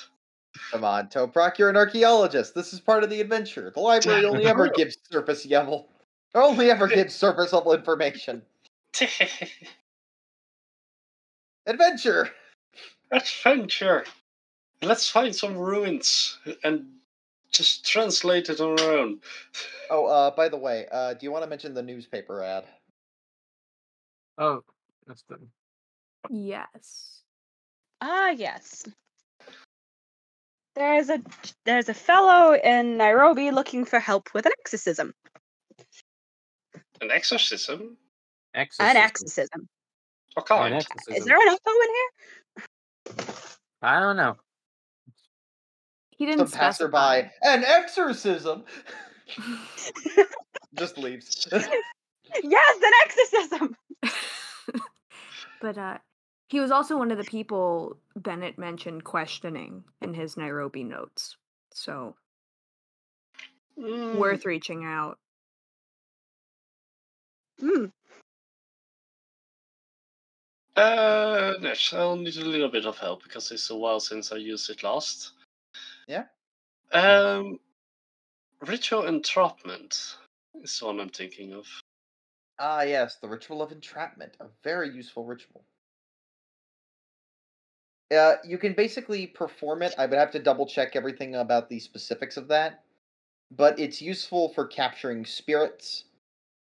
Come on, Toprak, you're an archaeologist. This is part of the adventure. The library only ever gives surface level, only ever gives surface level information. Adventure. Adventure! Let's find some ruins and just translate it on our own. Oh, uh, by the way, uh, do you want to mention the newspaper ad? oh, that's the Yes. Ah, yes. There's a there's a fellow in Nairobi looking for help with an exorcism. An exorcism? Exorcism. An exorcism. What Oh, kind? an Is there an echo in here? I don't know. He didn't specify. passerby. An exorcism. Just leaves. Yes, an exorcism. but uh he was also one of the people Bennett mentioned questioning in his Nairobi notes. So Mm, worth reaching out. Hmm. Uh, Nash, I'll need a little bit of help because it's a while since I used it last. Yeah. Um, ritual entrapment is the one I'm thinking of. Ah, yes, the ritual of entrapment, a very useful ritual. Uh, you can basically perform it. I would have to double check everything about the specifics of that, but it's useful for capturing spirits.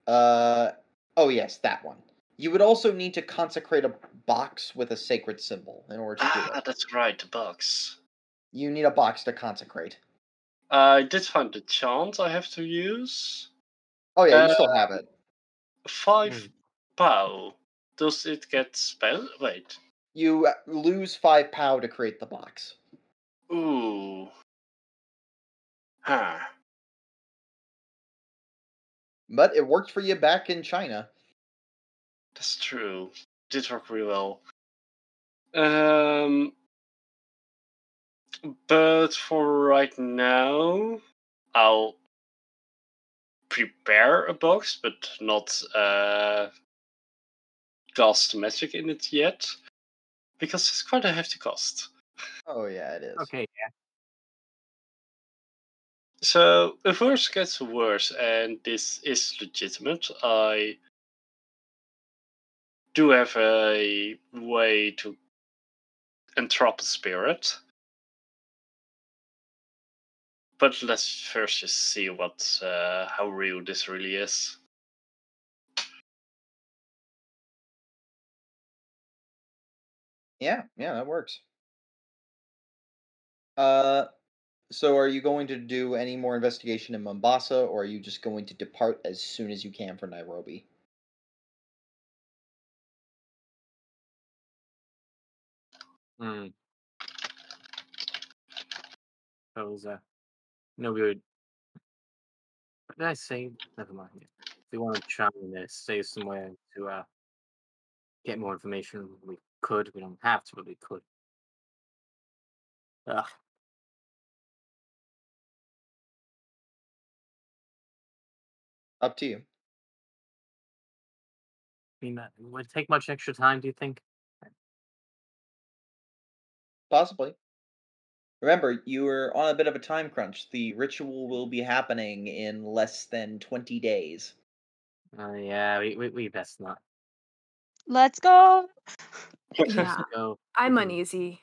Uh, oh yes, that one. You would also need to consecrate a box with a sacred symbol in order to do Ah, it. that's right, the box. You need a box to consecrate. I did find the chant I have to use. Oh yeah, you Uh, still have it. Five Hmm. pow. Does it get spell? Wait. You uh, lose five pow to create the box. Ooh. Huh. But it worked for you back in China. That's true. Did work really well. Um, but for right now, I'll prepare a box, but not uh, cast magic in it yet, because it's quite a hefty cost. Oh yeah, it is. Okay, yeah. So if worse gets worse, and this is legitimate, I do have a way to entrap spirit. But let's first just see what uh, how real this really is. Yeah, yeah, that works. Uh, so are you going to do any more investigation in Mombasa, or are you just going to depart as soon as you can for Nairobi? Hmm. Suppose uh, no good. What did I say? Never mind. If we want to try and uh, stay somewhere to uh get more information, we could. We don't have to, but we could. Ugh. Up to you. I mean, uh, would it take much extra time? Do you think? Possibly. Remember, you are on a bit of a time crunch. The ritual will be happening in less than 20 days. Uh, yeah, we, we we best not. Let's go. Yeah, go. I'm Mhm. uneasy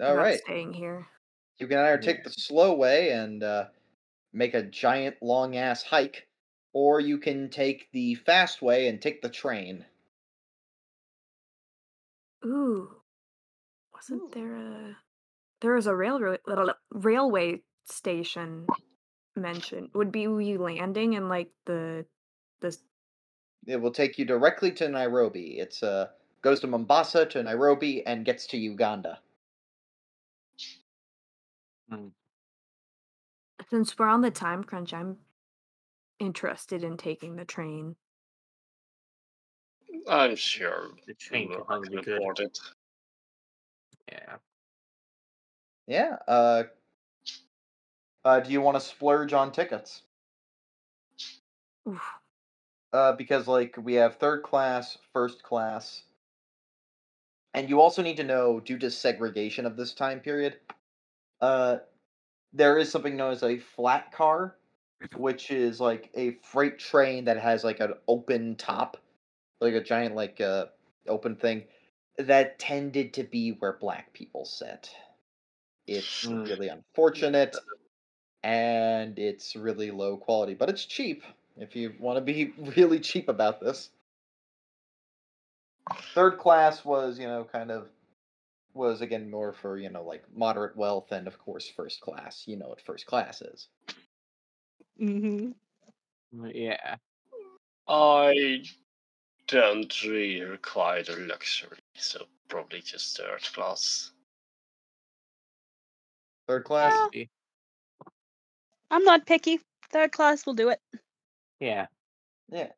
All about right. staying here. You can either take the slow way and uh, make a giant long ass hike, or you can take the fast way and take the train. Ooh, wasn't Ooh. there a there was a railroad railway station mentioned? Would be we landing in like the the It will take you directly to Nairobi. It's uh goes to Mombasa to Nairobi and gets to Uganda. since we're on the time crunch, I'm interested in taking the train. I'm sure The train I could probably can be good. it. Yeah. Yeah. Uh, uh do you want to splurge on tickets? Oof. Uh, because like we have third class, first class, and you also need to know due to segregation of this time period, uh, there is something known as a flat car, which is like a freight train that has like an open top, like a giant like uh open thing. That tended to be where black people sit. It's Mm. really unfortunate, and it's really low quality, but it's cheap if you want to be really cheap about this. Third class was, you know, kind of was again more for, you know, like moderate wealth and of course first class. You know what first class is. Uh, Yeah. I don't really require the luxury, so probably just third class. Third class? Yeah. I'm not picky. Third class will do it. Yeah. Yeah.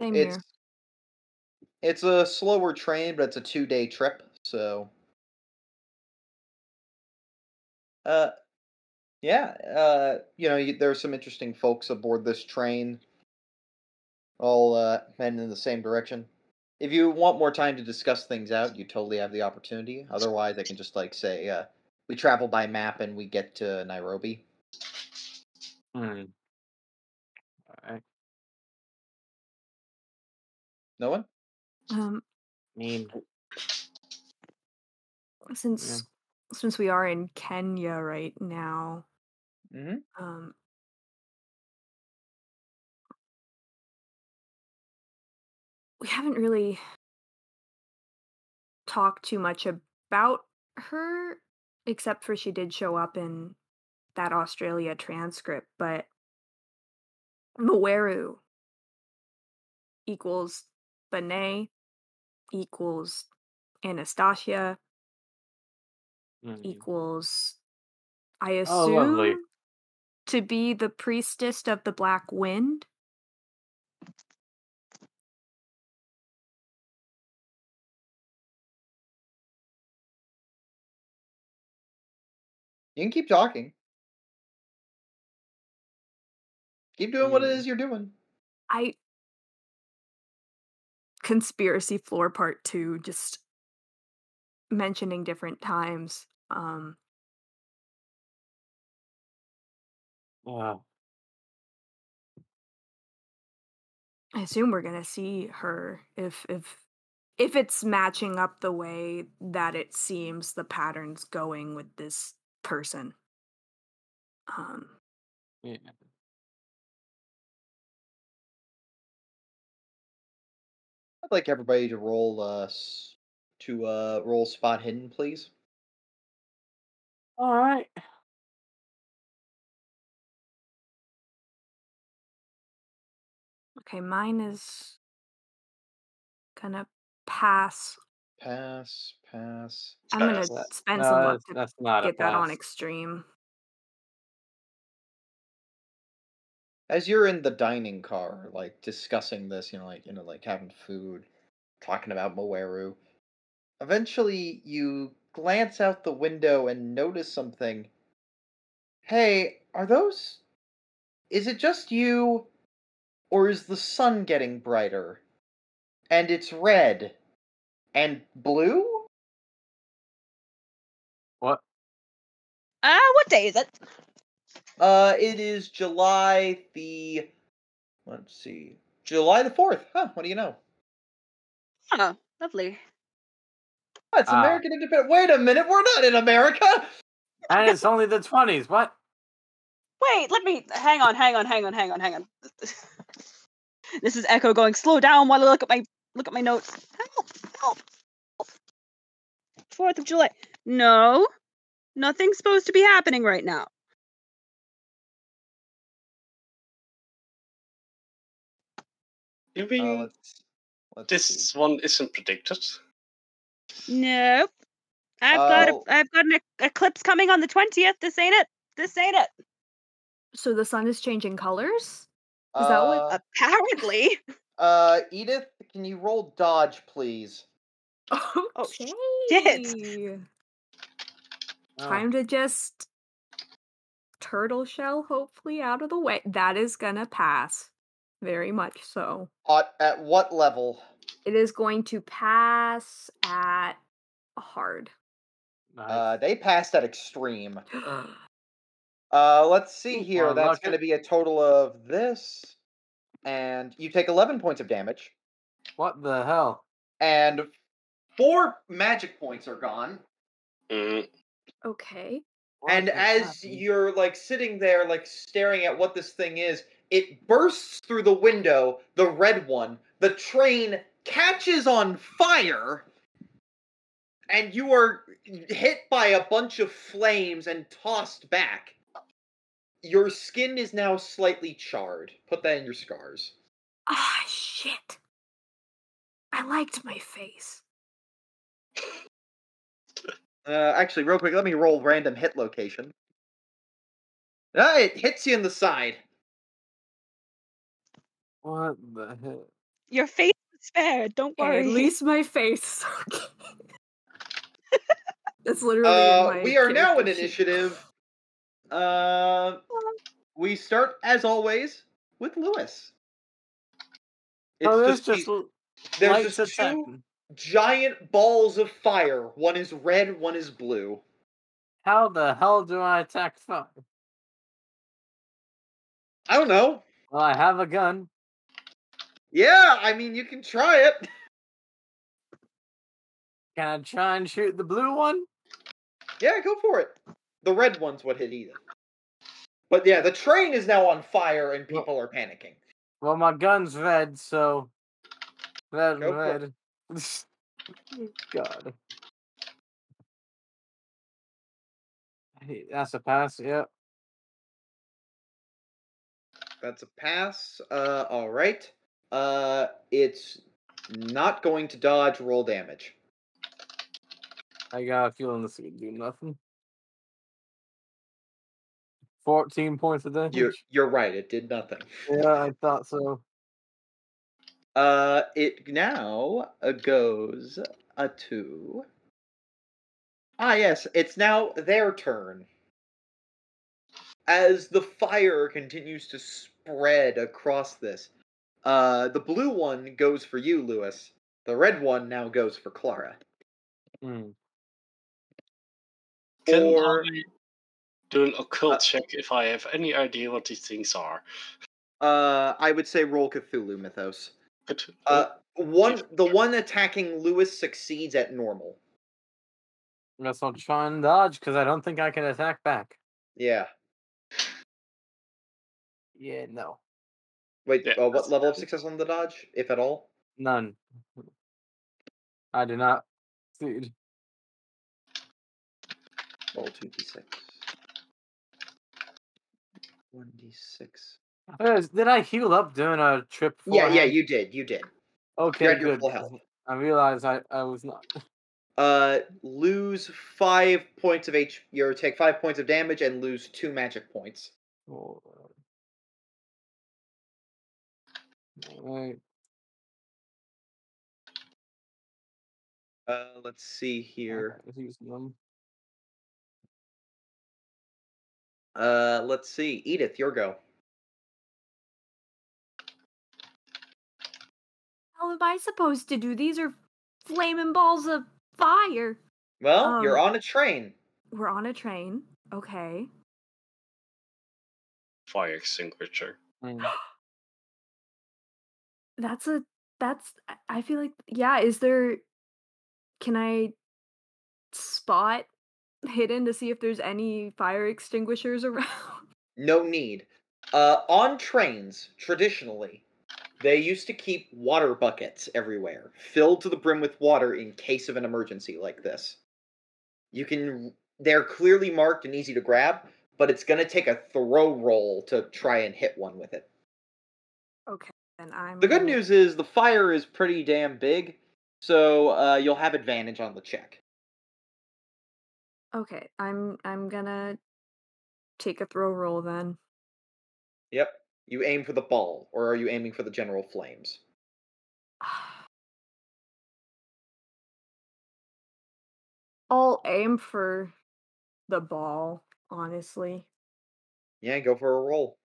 Same It's here. it's a slower train, but it's a two day trip, so uh yeah, uh you know, you, there's some interesting folks aboard this train all uh heading in the same direction. If you want more time to discuss things out, you totally have the opportunity. Otherwise, I can just like say uh we travel by map and we get to Nairobi. Hmm. Alright. No one? Um, I mean, since since we are in Kenya right now, Mm-hmm. um, we haven't really talked too much about her, except for she did show up in that Australia transcript. But M'Weru equals Benet equals Anastasia mm, equals I Oh, assume lovely. to be the priestess of the Black Wind. You can keep talking. Keep doing what it Mm. you're doing. I conspiracy floor part 2 just mentioning different times. Um uh, I assume we're going to see her if if if it's matching up the way that it seems the pattern's going with this person. Um yeah. I'd like everybody to roll uh, to uh, roll spot hidden, please. All right. Okay, mine is gonna pass. Pass, pass. I'm gonna Pass. That- spend no, some luck to that's not a get that on pass. extreme. As you're in the dining car, like discussing this, you know, like you know, like having food, talking about M'Weru. Eventually, you glance out the window and notice something. Hey, are those? Is it just you, or is the sun getting brighter? And it's red, and blue. What? Uh, what day is it? Uh, it is July the. Let's see, July the fourth. Huh? What do you know? Oh, lovely. Oh, it's Ah. American Independent. Wait a minute, we're not in America. And it's only the twenties. What? Wait, let me hang on, hang on, hang on, hang on, hang on. this is Echo going slow down while I look at my look at my notes. Help, help. Fourth of July. No, nothing's supposed to be happening right now. You Uh, let's, let's this see. one isn't predicted? Nope. I've got Oh. a, I've got an eclipse coming on the twentieth. This ain't it. This ain't it. So the sun is changing colors? Is that what- Uh, Apparently. uh, Edith, can you roll dodge, please? Okay. shit. Oh, Time to just turtle shell hopefully out of the way. That is gonna pass. Very much so. At, at what level? It is going to pass at hard. nice. Uh, they passed at extreme. Uh, let's see here. well, That's going to be a total of this, and you take eleven points of damage, what the hell? and four magic points are gone. Mm, okay. And as happening? you're like sitting there like staring at what this thing is it bursts through the window the red one the train catches on fire and you are hit by a bunch of flames and tossed back your skin is now slightly charred put that in your scars Ah, shit. I liked my face. Uh, actually real quick let me roll random hit location ah, it hits you in the side What the hell? Your face is spared. Don't worry. at least my face. That's literally. Uh, my we are now in initiative. Uh, we start as always with Louis. It's oh, there's just, just the- there's just two attacking. Giant balls of fire. One is red, one is blue. How the hell do I attack fire? I don't know. Well, I have a gun. Yeah, I mean you can try it. Can I try and shoot the blue one? Yeah, go for it. The red one's what hit Edith. But yeah, the train is now on fire and people are panicking. Well, my gun's red, so red, Go for it. red. God, Hey, that's a pass. Yep. That's a pass. Uh, all right. Uh, it's not going to dodge roll damage. I got a feeling this would do nothing. Fourteen points of damage. You're you're right. It did nothing. Yeah, I thought so. Uh, it now uh, goes uh, to. Ah, yes. It's now their turn. As the fire continues to spread across this, uh, the blue one goes for you, Louis. The red one now goes for Clara. Hmm. Can Or I do an occult Uh, check if I have any idea what these things are? uh, I would say roll Cthulhu Mythos. Uh, one, the one attacking Louis succeeds at normal. I guess I'll try and dodge because I don't think I can attack back. Yeah. Yeah, no. Wait, yeah, uh, what level of success on the dodge, if at all? None. I do not succeed. Roll 2d6. 1d6. Did I heal up during a trip? Yeah, yeah, you did. You did. Okay, had your good. full 'cause health. I realized I, I was not. Uh, lose five points of H. You take five points of damage and lose two magic points. Oh. Uh, let's see here. I was using. Uh, let's see. Edith, your go. How am I supposed to do? These are flaming balls of fire. Well, you're Um, on a train. We're on a train. Okay. Fire extinguisher. Mm. That's a that's I- I feel like yeah, is there can I spot hidden to see if there's any fire extinguishers around? No need. Uh, on trains, traditionally, they used to keep water buckets everywhere, filled to the brim with water in case of an emergency like this. You can. They're clearly marked and easy to grab, but it's gonna take a throw roll to try and hit one with it. Okay, then I'm The good news is the fire is pretty damn big, so uh, you'll have advantage on the check. Okay, I'm I'm gonna take a throw roll then. Yep. You aim for the ball, or are you aiming for the general flames? I'll aim for the ball, honestly. Yeah, go for a roll.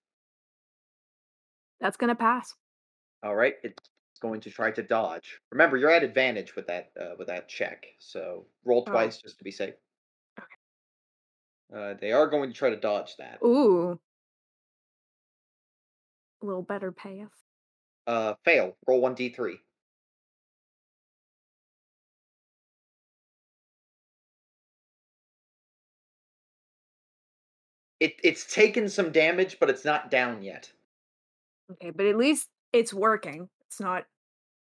That's gonna pass. All right, it's going to try to dodge. Remember, you're at advantage with that uh, with that check, so roll Oh. twice just to be safe. Uh, they are going to try to dodge that. Ooh. A little better payoff. Uh, fail. Roll one d three. It it's taken some damage, but it's not down yet. Okay, but at least it's working. It's not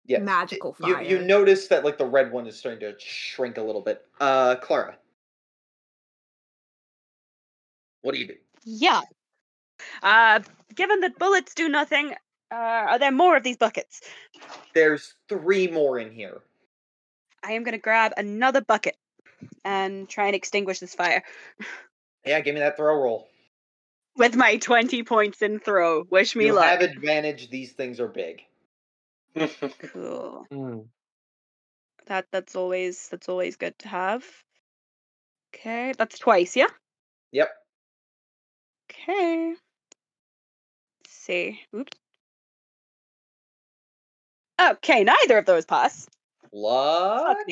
Yes. magical You you notice that like the red one is starting to shrink a little bit. Uh, Clara. What do you do? Yeah. Uh, given that bullets do nothing, uh, are there more of these buckets? There's three more in here. I am going to grab another bucket and try and extinguish this fire Yeah, give me that throw roll. with my 20 points in throw. Wish me you luck. have advantage. These things are big. Cool. Mm. That that's always that's always good to have. Okay, that's twice, yeah? Yep. Okay. See. Oops. Okay, neither of those pass. Luck.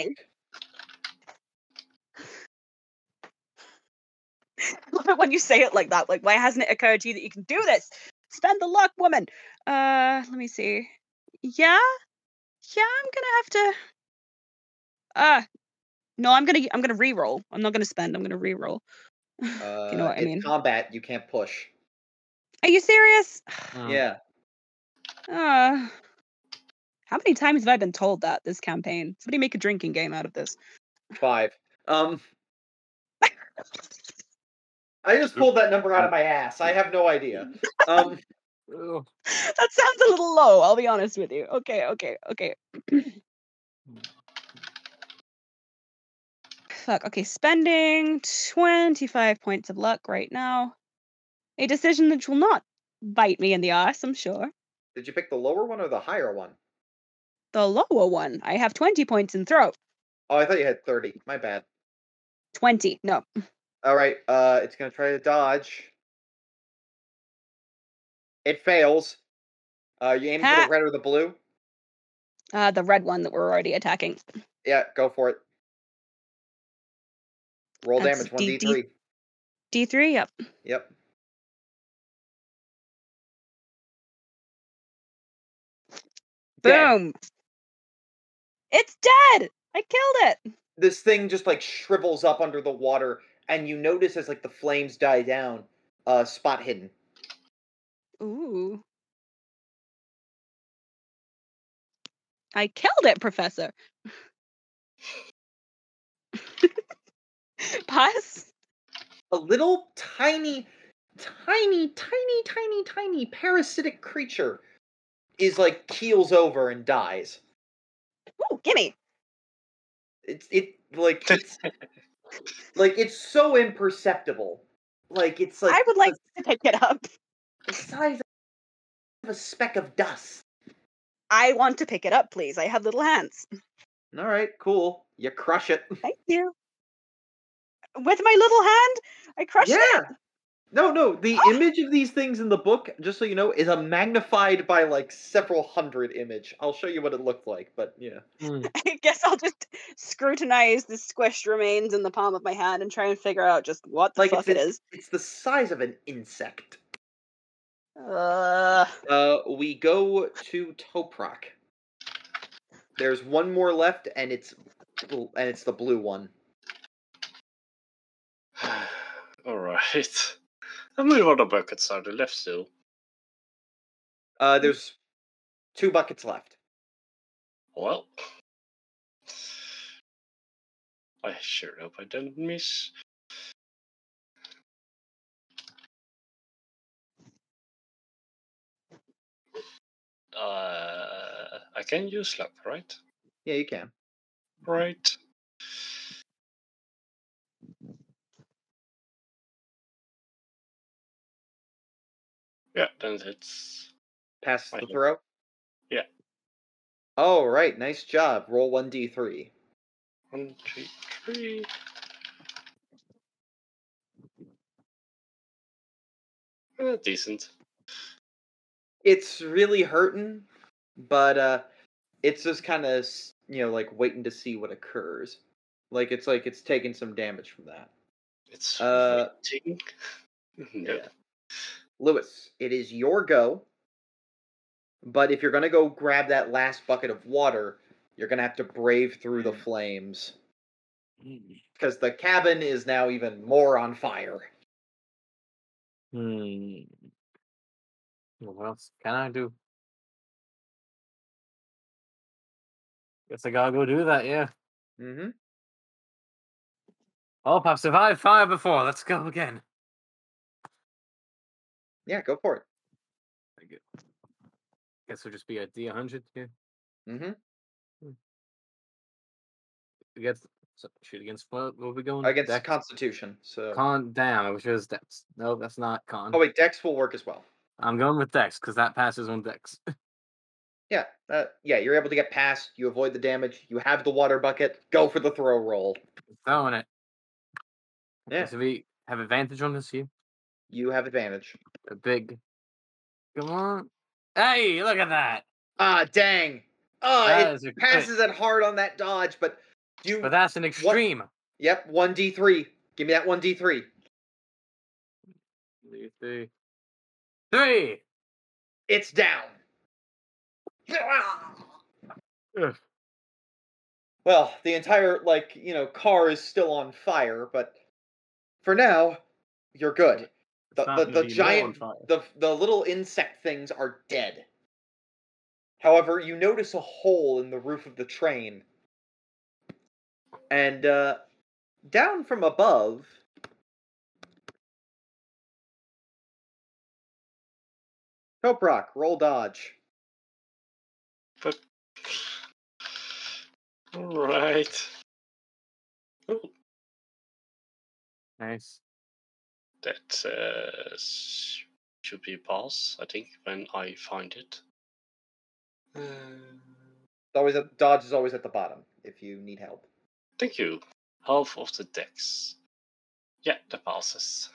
Love it when you say it like that. Like, why hasn't it occurred to you that you can do this? Spend the luck, woman. Uh, let me see. Yeah, yeah, I'm gonna have to. Uh, no, I'm gonna I'm gonna re-roll. I'm not gonna spend. I'm gonna re-roll. Uh, you know what I mean? combat, you can't push. Are you serious? Mm. Yeah. Uh, how many times have I been told that this campaign? Somebody make a drinking game out of this. Five. Um. I just pulled that number out of my ass. I have no idea. Um. That sounds a little low. I'll be honest with you. Okay, okay, okay. Fuck. Okay, spending twenty-five points of luck right now. A decision that will not bite me in the ass. I'm sure. Did you pick the lower one or the higher one? The lower one. I have twenty points in throw. Oh, I thought you had thirty. My bad. Twenty. No. All right. Uh, it's gonna try to dodge. It fails. Uh, you aim for the red or the blue? Uh, the red one that we're already attacking. Yeah, go for it. Roll That's damage one D- d D- three. D three. Yep. Boom. Dead. It's dead. I killed it. This thing just like shrivels up under the water, and you notice as like the flames die down, a uh, spot hidden. Ooh. I killed it, Professor. Pus? A little tiny, tiny, tiny, tiny, tiny parasitic creature is like keels over and dies. Ooh, gimme. It's it like it's like it's so imperceptible. Like it's like I would like the, to pick it up. the size of a speck of dust. I want to pick it up, please. I have little hands. All right, cool. You crush it. Thank you. With my little hand, I crush it. yeah. it. No, no. The image of these things in the book, just so you know, is a magnified by like several hundred image. I'll show you what it looked like, but yeah. Hmm. I guess I'll just scrutinize the squished remains in the palm of my hand and try and figure out just what the Like fuck it's, it's, the size of an insect. Uh, Uh, we go to Toprak. There's one more left, and it's and it's the blue one. Alright. How many water buckets are there left still? Uh, there's two buckets left. Well. I sure hope I don't miss. Uh, I can use luck, right? Yeah, you can. Right. Yeah, then it's Pass the throw. Yeah. All right, nice job. Roll one d three. one, two, three. Uh, decent. It's really hurting, but uh, it's just kind of you know like waiting to see what occurs. Like it's like it's taking some damage from that. It's Uh, no. Yeah. Louis, it is your go. But if you're gonna go grab that last bucket of water, you're gonna have to brave through the flames because the cabin is now even more on fire. Hmm. What else can I do? Guess I gotta go do that, yeah. Mm-hmm. Oh, I've survived fire before. Let's go again. Yeah, go for it. Very good. Guess it'll just be a D hundred, yeah. Mm-hmm. Against so shoot against what what are we going? Against Dex? Constitution. So. Con damn, I wish it was Dex. No, that's not con. oh wait, Dex will work as well. I'm going with Dex because that passes on Dex. Yeah, uh, yeah, you're able to get past. You avoid the damage. You have the water bucket. Go for the throw roll. Throwing it. Yeah. So we have advantage on this here. You have advantage. A big. Come on. Hey, look at that. Ah, dang. Oh, That it is a crit. passes it hard on that dodge, but you. But that's an extreme. Yep, one d three. Give me that one d three. Three, three. Three. It's down. Ugh. Well, the entire like you know car is still on fire, but for now, you're good. The the, the be more on giant the the little insect things are dead. However, you notice a hole in the roof of the train, and uh, down from above. Toprak, roll dodge. But. Alright. Oh, Nice. That uh, should be a pass, I think, when I find it. Uh, always at, dodge is always at the bottom if you need help. thank you. Half of the decks. Yeah, that passes.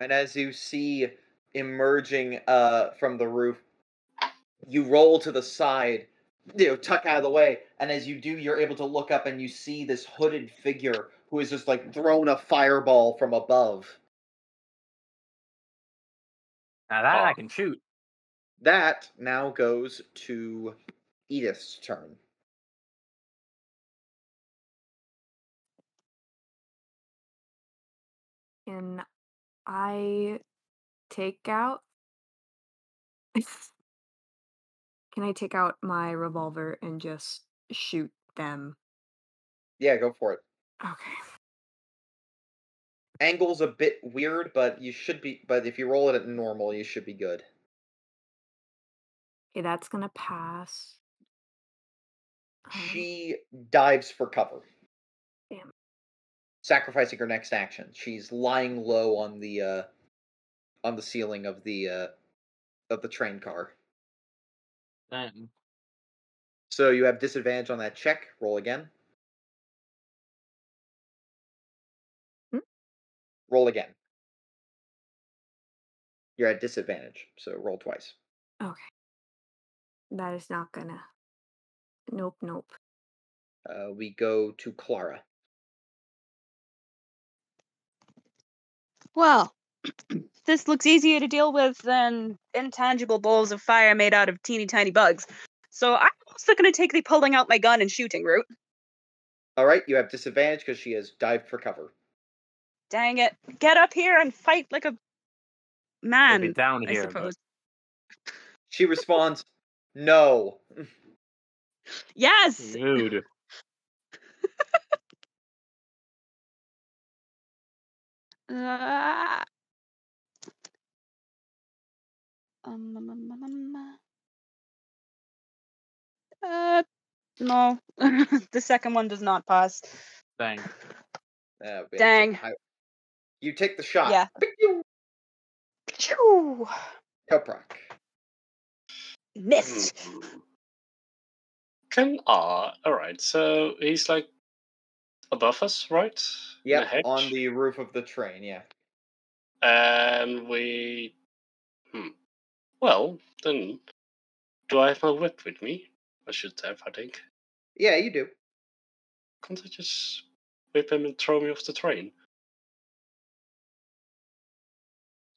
And as you see emerging uh, from the roof, you roll to the side, you know, tuck out of the way. And as you do, you're able to look up and you see this hooded figure who has just like thrown a fireball from above. Now that I can shoot. That now goes to Edith's turn. Can I take out? Can I take out my revolver and just shoot them? Yeah, go for it. Okay. Angle's a bit weird, but you should be. But if you roll it at normal, you should be good. Okay, that's gonna pass. Um, She dives for cover. Damn. Sacrificing her next action. She's lying low on the uh on the ceiling of the uh of the train car. Then So you have disadvantage on that check. Roll again. Roll again. You're at disadvantage, so roll twice. Okay. That is not gonna. Nope, nope. Uh, we go to Clara. Well, this looks easier to deal with than intangible balls of fire made out of teeny tiny bugs. So I'm also going to take the pulling out my gun and shooting route. All right, you have disadvantage because she has dived for cover. Dang it. Get up here and fight like a we'll man, be down I here. but suppose. She responds, "No." Yes! Rude. Uh, um, um, um, um, um, uh, no. the second one does not pass. Dang. Uh, Dang. I- you take the shot. Yeah. Pew! Phew. Toprak. Missed. Hmm. Can ah, all right. So he's like above us, right? In Yep, a hedge? on the roof of the train. Yeah. And we. Hmm. Well, then. Do I have my whip with me? I should have, I think. Yeah, you do. Can't I just whip him and throw me off the train?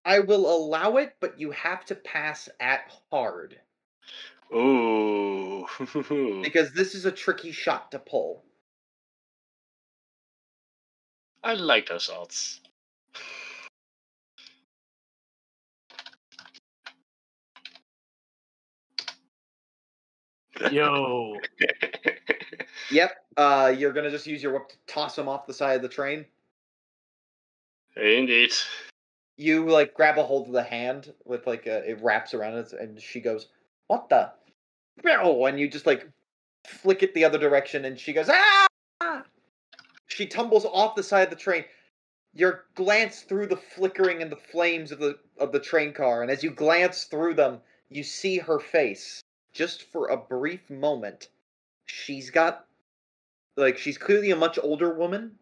I will allow it, but you have to pass at hard Ooh. because this is a tricky shot to pull. I like those odds. Yo. Yep. Uh, you're gonna just use your whip to toss him off the side of the train. Indeed. You like grab a hold of the hand with like a, it wraps around it, and she goes, "What the?" Bow! And you just like flick it the other direction, and she goes, "Ah!" She tumbles off the side of the train. Your glance through the flickering and the flames of the of the train car, and as you glance through them, you see her face. Just for a brief moment, she's got like she's clearly a much older woman.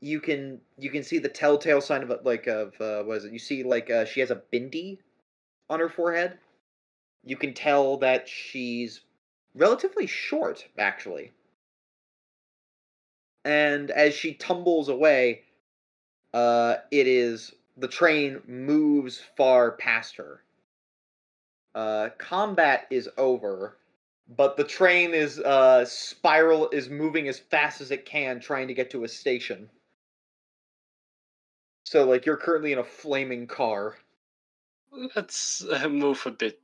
You can you can see the telltale sign of like of uh, what is it? You see like uh, she has a bindi on her forehead. You can tell that she's relatively short, actually. And as she tumbles away, uh, it is the train moves far past her. Uh, combat is over, but the train is uh, spiral is moving as fast as it can, trying to get to a station. So, like, you're currently in a flaming car. Let's uh, move a bit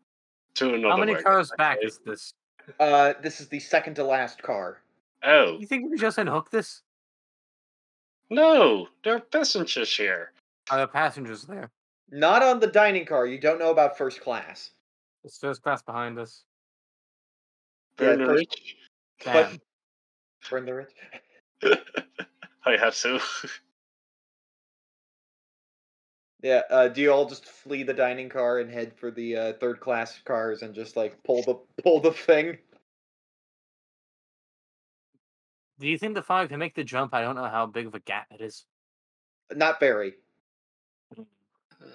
to another How many wagon, cars back is this? Uh, this is the second to last car. Oh, You think we just unhook this? no! There are passengers here. Are there passengers there? Not on the dining car. You don't know about first class. It's first class behind us. Yeah, Burn the first- rich. But- Damn. Burn the rich. I have to. Yeah. Uh, do you all just flee the dining car and head for the uh, third class cars and just like pull the pull the thing? Do you think the five can make the jump? I don't know how big of a gap it is. Not very.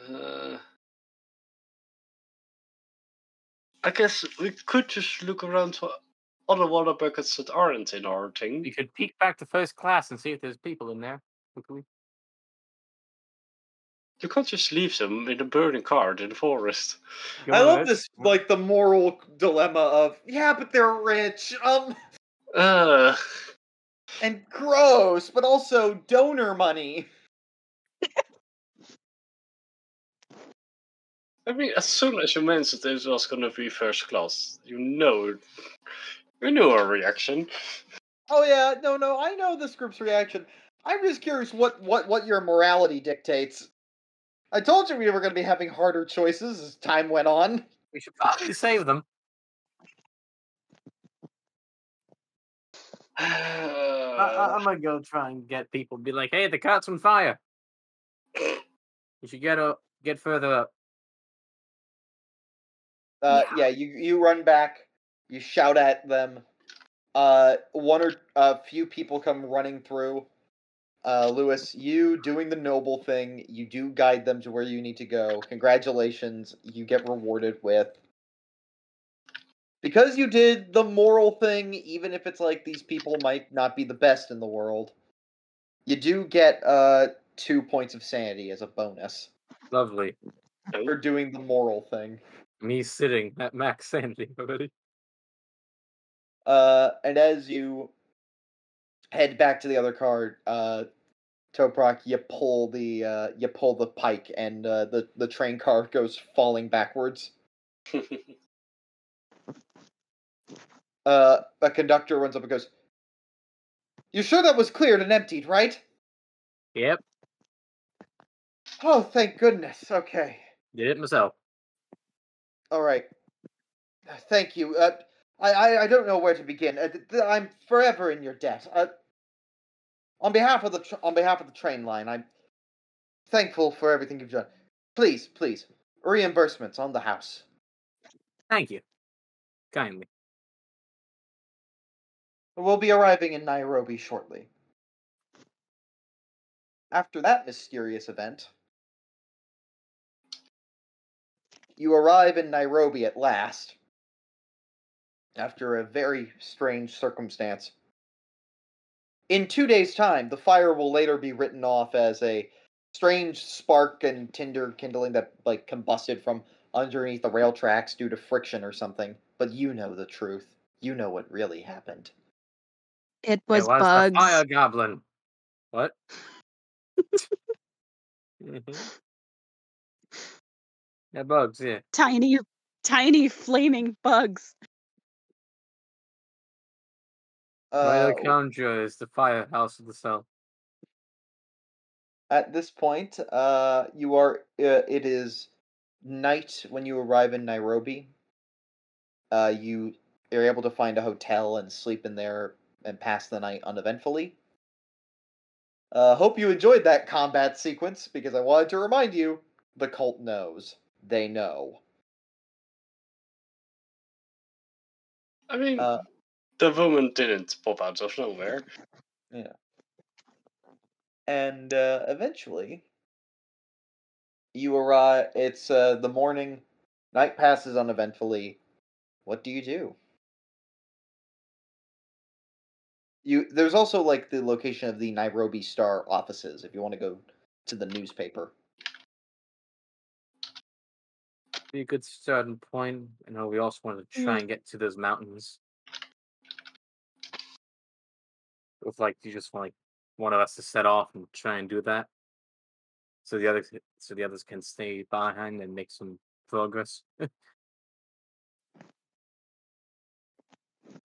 Uh, I guess we could just look around for other water buckets that aren't in our thing. We could peek back to first class and see if there's people in there. What can we- You can't just leave them in a burning cart in the forest. You I love this like the moral dilemma of yeah, but they're rich, um, Uh, and gross, but also donor money. I mean, as soon as you mentioned this was going to be first class, you know, you knew our reaction. Oh yeah, no, no, I know this group's reaction. I'm just curious what what what your morality dictates. I told you we were going to be having harder choices as time went on. We should probably save them. I, I'm gonna go try and get people. Be like, hey, the cart's on fire. You should get up, get further up. Uh, Yeah. yeah, you you run back, you shout at them. Uh, one or a few people come running through. Uh, Louis, you doing the noble thing. You do guide them to where you need to go. Congratulations, you get rewarded with. Because you did the moral thing, even if it's like these people might not be the best in the world, you do get uh two points of sanity as a bonus Lovely. for doing the moral thing. Me sitting at max sanity already. Uh, and as you head back to the other card, uh, Toprak, you pull the uh, you pull the pike, and uh, the the train car goes falling backwards. Uh, a conductor runs up and goes, "You sure that was cleared and emptied, right?" Yep, Oh, thank goodness. Okay, did it myself. all right. Thank you. Uh, I, I I don't know where to begin. Uh, th- th- I'm forever in your debt. Uh, on behalf of the tr- on behalf of the train line, I'm thankful for everything you've done. Please, please, reimbursements on the house. Thank you. Kindly. We'll be arriving in Nairobi shortly. After that mysterious event, you arrive in Nairobi at last. After a very strange circumstance. In two days' time, the fire will later be written off as a strange spark and tinder kindling that like combusted from underneath the rail tracks due to friction or something. But you know the truth. You know what really happened. It was, it was bugs. the fire goblin. What? Mhm. yeah, bugs. Yeah. Tiny, tiny flaming bugs. Uh, Conjure is the firehouse of the cell. At this point, uh, you are. Uh, it is night when you arrive in Nairobi. Uh, you are able to find a hotel and sleep in there and pass the night uneventfully. Uh, hope you enjoyed that combat sequence because I wanted to remind you the cult knows. They know. I mean, Uh, the woman didn't pop out of nowhere. Yeah. And uh, eventually you arrive it's uh, the morning night passes uneventfully what do you do you there's also like the location of the nairobi star offices if you want to go to the newspaper Be a good starting point. I know we also want to try and get to those mountains. With like, you just want like one of us to set off and try and do that, so the others, so the others can stay behind and make some progress.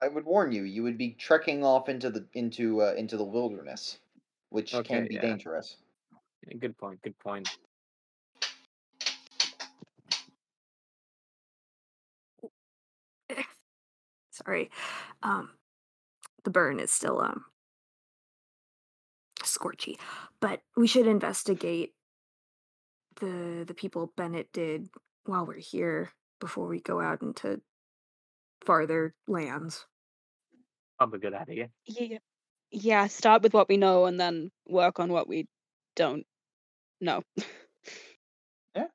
i would warn you you would be trekking off into the into uh, into the wilderness which can be yeah. dangerous Yeah, good point. Good point. Sorry. Um the burn is still um scorchy. But we should investigate the the people Bennett did while we're here before we go out into farther lands. Probably a good idea. Yeah. Yeah, start with what we know and then work on what we don't know. Yeah.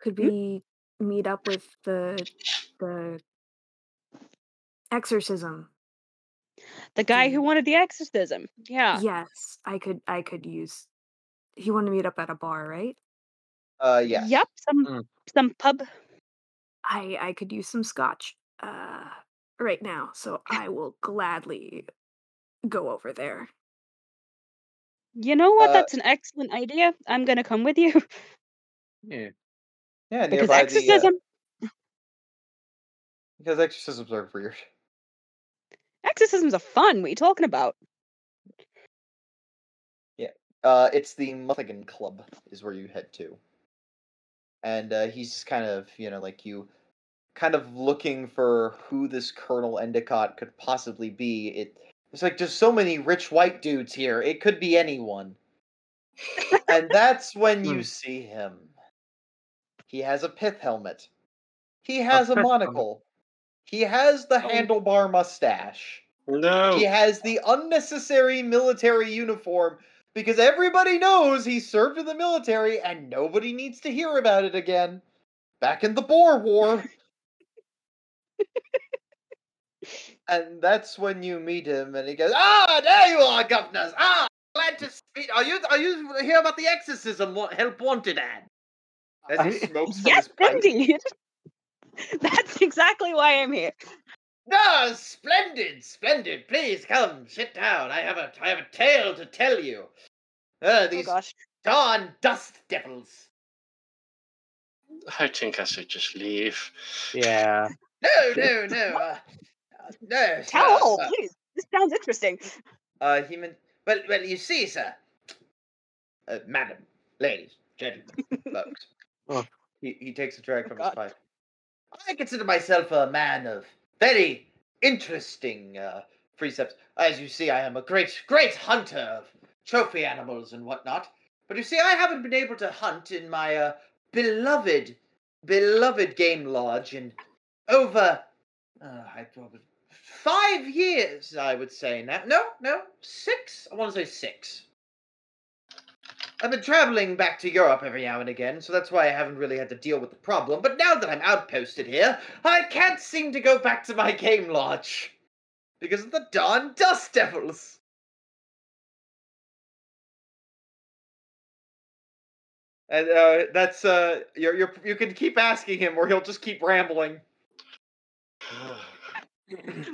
Could we meet up with the the exorcism? The guy Mm. who wanted the exorcism. Yeah. Yes, I could I could use he wanted to meet up at a bar, right? uh yes Yep. Some Mm. some pub. I I could use some scotch uh right now, so I will gladly go over there. You know what? Uh, That's an excellent idea. I'm gonna come with you Yeah. yeah because nearby the, uh, exorcism. because exorcisms are weird Exorcisms are fun. What are you talking about? Yeah. Uh, it's the Mulligan Club is where you head to, and uh, he's just kind of you know like you, kind of looking for who this Colonel Endicott could possibly be. It it's like there's so many rich white dudes here. It could be anyone, and that's when you Hmm. see him. He has a pith helmet. He has a helmet. monocle. He has the Oh. handlebar mustache. No. He has the unnecessary military uniform because everybody knows he served in the military and nobody needs to hear about it again. Back in the Boer War. and that's when you meet him and he goes, Ah, there you are, governors. Ah, glad to speak. Are you are you here about the exorcism wa- help wanted ad? As he smokes from yes, his pipe. indeed. That's exactly why I'm here. No, splendid, splendid. Please come, sit down. I have a I have a tale to tell you. Uh, Oh these gosh. darn dust devils. I think I should just leave. Yeah. No, no, no. Uh, uh, no, Tell sir, all, please. This sounds interesting. Uh, human. well, well, you see, sir, uh, madam, ladies, gentlemen, folks. Oh. He he takes a drag Oh, from God. his pipe. I consider myself a man of very interesting uh, precepts. As you see, I am a great, great hunter of trophy animals and whatnot. But you see, I haven't been able to hunt in my uh, beloved, beloved game lodge in over uh, five years. I would say now. No, no, six. I want to say six. I've been traveling back to Europe every now and again, so that's why I haven't really had to deal with the problem. But now that I'm outposted here, I can't seem to go back to my game lodge because of the darn dust devils. And uh, that's uh, you're, you're you can keep asking him, or he'll just keep rambling.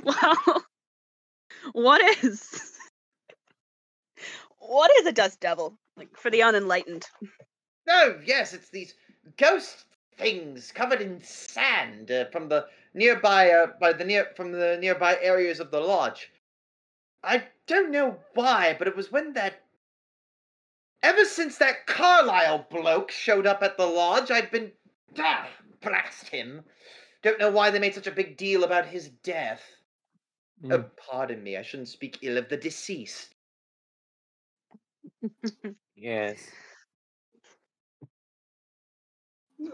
Well, what is what is a dust devil? Like for the unenlightened. Oh, yes, it's these ghost things covered in sand uh, from the nearby uh, by the near from the nearby areas of the lodge. I don't know why, but it was when that ever since that Carlyle bloke showed up at the lodge, I've been ah, blast him. Don't know why they made such a big deal about his death. Oh, pardon me, I shouldn't speak ill of the deceased. Yes.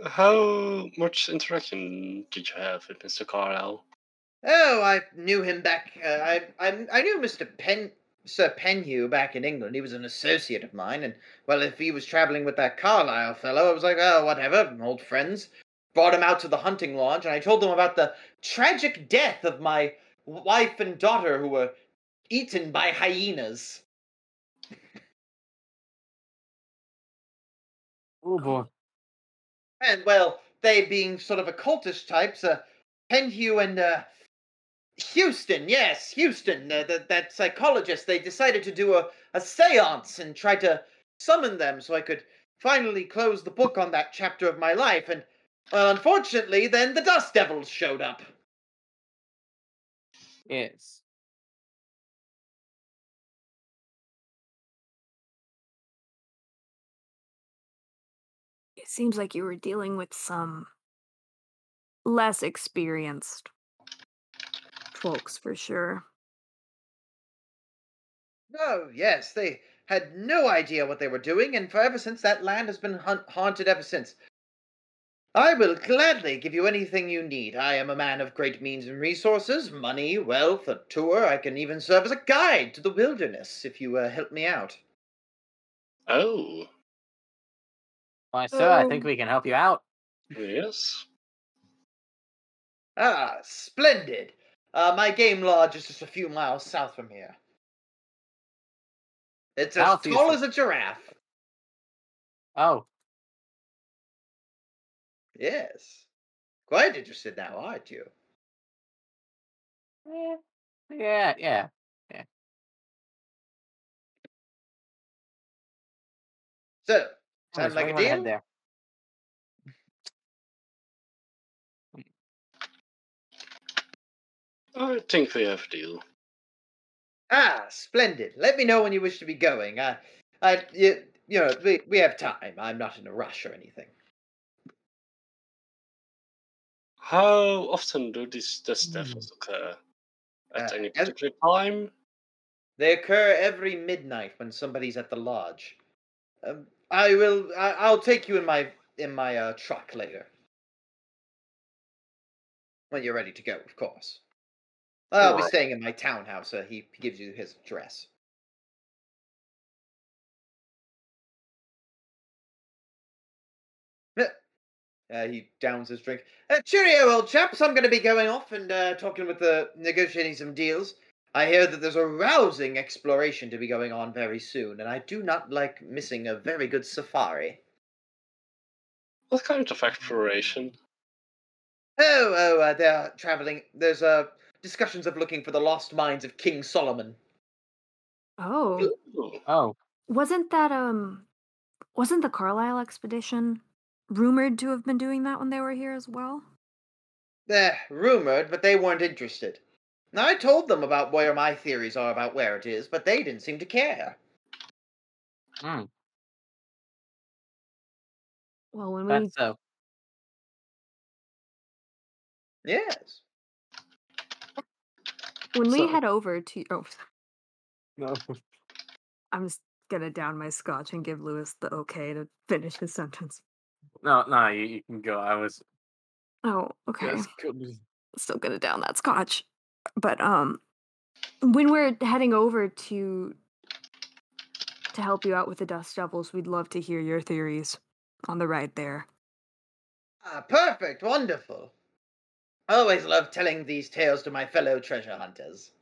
How much interaction did you have with Mr. Carlyle? Oh, I knew him back. Uh, I, I I knew Mister Pen Sir Penhew back in England. He was an associate of mine, and well, if he was traveling with that Carlyle fellow, I was like, oh, whatever, old friends. Brought him out to the hunting lodge, and I told them about the tragic death of my wife and daughter who were eaten by hyenas. Oh boy. And well, they being sort of occultist types, uh, Penhew and uh, Huston, yes, Huston, uh, that that psychologist, they decided to do a, a séance and try to summon them so I could finally close the book on that chapter of my life. And well, unfortunately, then the Dust Devils showed up. Yes. Seems like you were dealing with some less experienced folks for sure. Oh, yes, they had no idea what they were doing, and for ever since that land has been hunt- haunted ever since. I will gladly give you anything you need. I am a man of great means and resources money, wealth, a tour. I can even serve as a guide to the wilderness if you uh, help me out. Oh, Why, sir, I think Um, we can help you out. yes. Ah, splendid. Uh, my game lodge is just a few miles south from here. It's as South, tall as a giraffe. Oh, Yes. Quite interested now, aren't you? Yeah. yeah, yeah. So, Always sound like a where you wanna head deal? there. I think we have a deal. Ah, splendid. Let me know when you wish to be going. Uh, I, you, you know, we, we have time. I'm not in a rush or anything. How often do these death devils occur? At Uh, any as- particular time? They occur every midnight when somebody's at the lodge. Um, I will. I, I'll take you in my in my uh, truck later. When you're ready to go, of course. I'll be Alright. staying in my townhouse. Uh, he gives you his address. Uh, he downs his drink. Uh, cheerio, old chaps. I'm going to be going off and uh, talking with the negotiating some deals. I hear that there's a rousing exploration to be going on very soon, and I do not like missing a very good safari. What kind of exploration? Oh, oh, uh, they're traveling. There's uh, discussions of looking for the lost mines of King Solomon. Oh, Ooh, Oh, wasn't that um, wasn't the Carlyle expedition rumored to have been doing that when they were here as well? They're rumored, but they weren't interested. Now, I told them about where my theories are about where it is, but they didn't seem to care. hmm, Well, when we that's so. Yes. when we so- head over to oh, No. I'm just gonna down my scotch and give Louis the okay to finish his sentence. No, no, you, you can go. I was. Oh, okay. Yes, good. still gonna down that scotch. But um when we're heading over to to help you out with the dust devils, we'd love to hear your theories on the ride there. Ah, perfect, wonderful. I always love telling these tales to my fellow treasure hunters.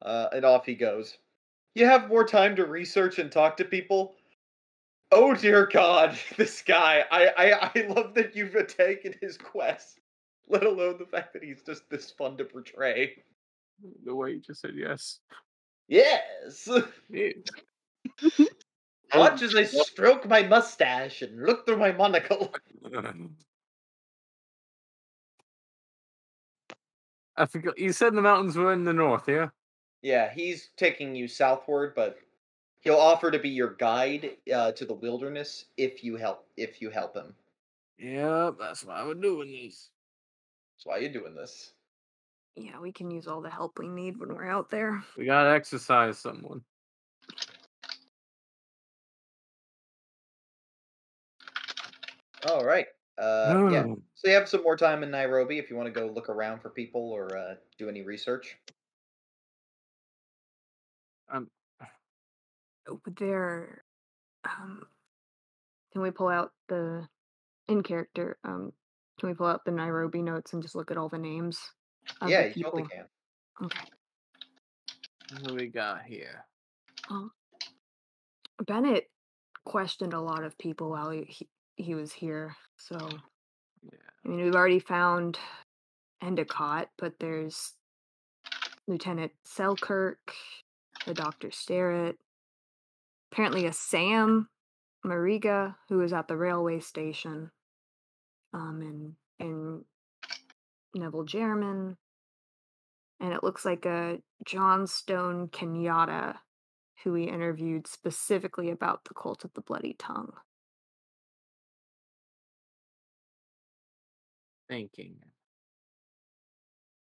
Uh, and off he goes. You have more time to research and talk to people? Oh dear God, this guy. I, I, I love that you've taken his quest, let alone the fact that he's just this fun to portray. The way you just said yes. Yes! Yeah. Oh, Watch as I stroke my mustache and look through my monocle. I forgot. You said the mountains were in the north, yeah? Yeah, he's taking you southward, but he'll offer to be your guide uh, to the wilderness if you help if you help him. Yeah, that's why we're doing this. That's why you're doing this. Yeah, we can use all the help we need when we're out there. We gotta exercise someone. All right. Uh, yeah. So you have some more time in Nairobi if you want to go look around for people or uh, do any research. Would there um can we pull out the in character um can we pull out the Nairobi notes and just look at all the names of yeah, the you people? totally can. Okay. what do we got here? Bennett questioned a lot of people while he, he, he was here. So, Yeah. I mean, we've already found Endicott, but there's Lieutenant Selkirk, the Dr. Starrett, apparently a Sam Mariga who was at the railway station, um, and, and Neville Jermyn, and it looks like a Johnstone Kenyatta who we interviewed specifically about the cult of the bloody tongue. Thinking.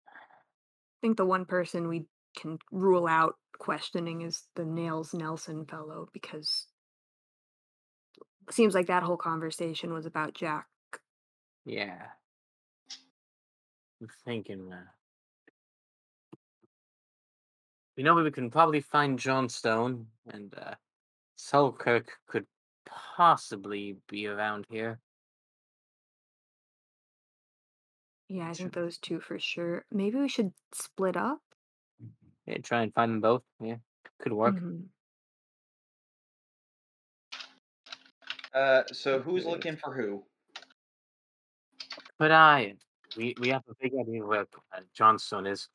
I think the one person we can rule out questioning is the Nails Nelson fellow because it seems like that whole conversation was about Jack. Yeah. I'm thinking. Uh, we know we can probably find Johnstone, and uh, Selkirk could possibly be around here. Yeah, I think those two for sure. Maybe we should split up. Yeah, try and find them both. Yeah, could work. Mhm. Uh, so who's looking for who? Could I? We we have a big idea where uh, Johnstone is.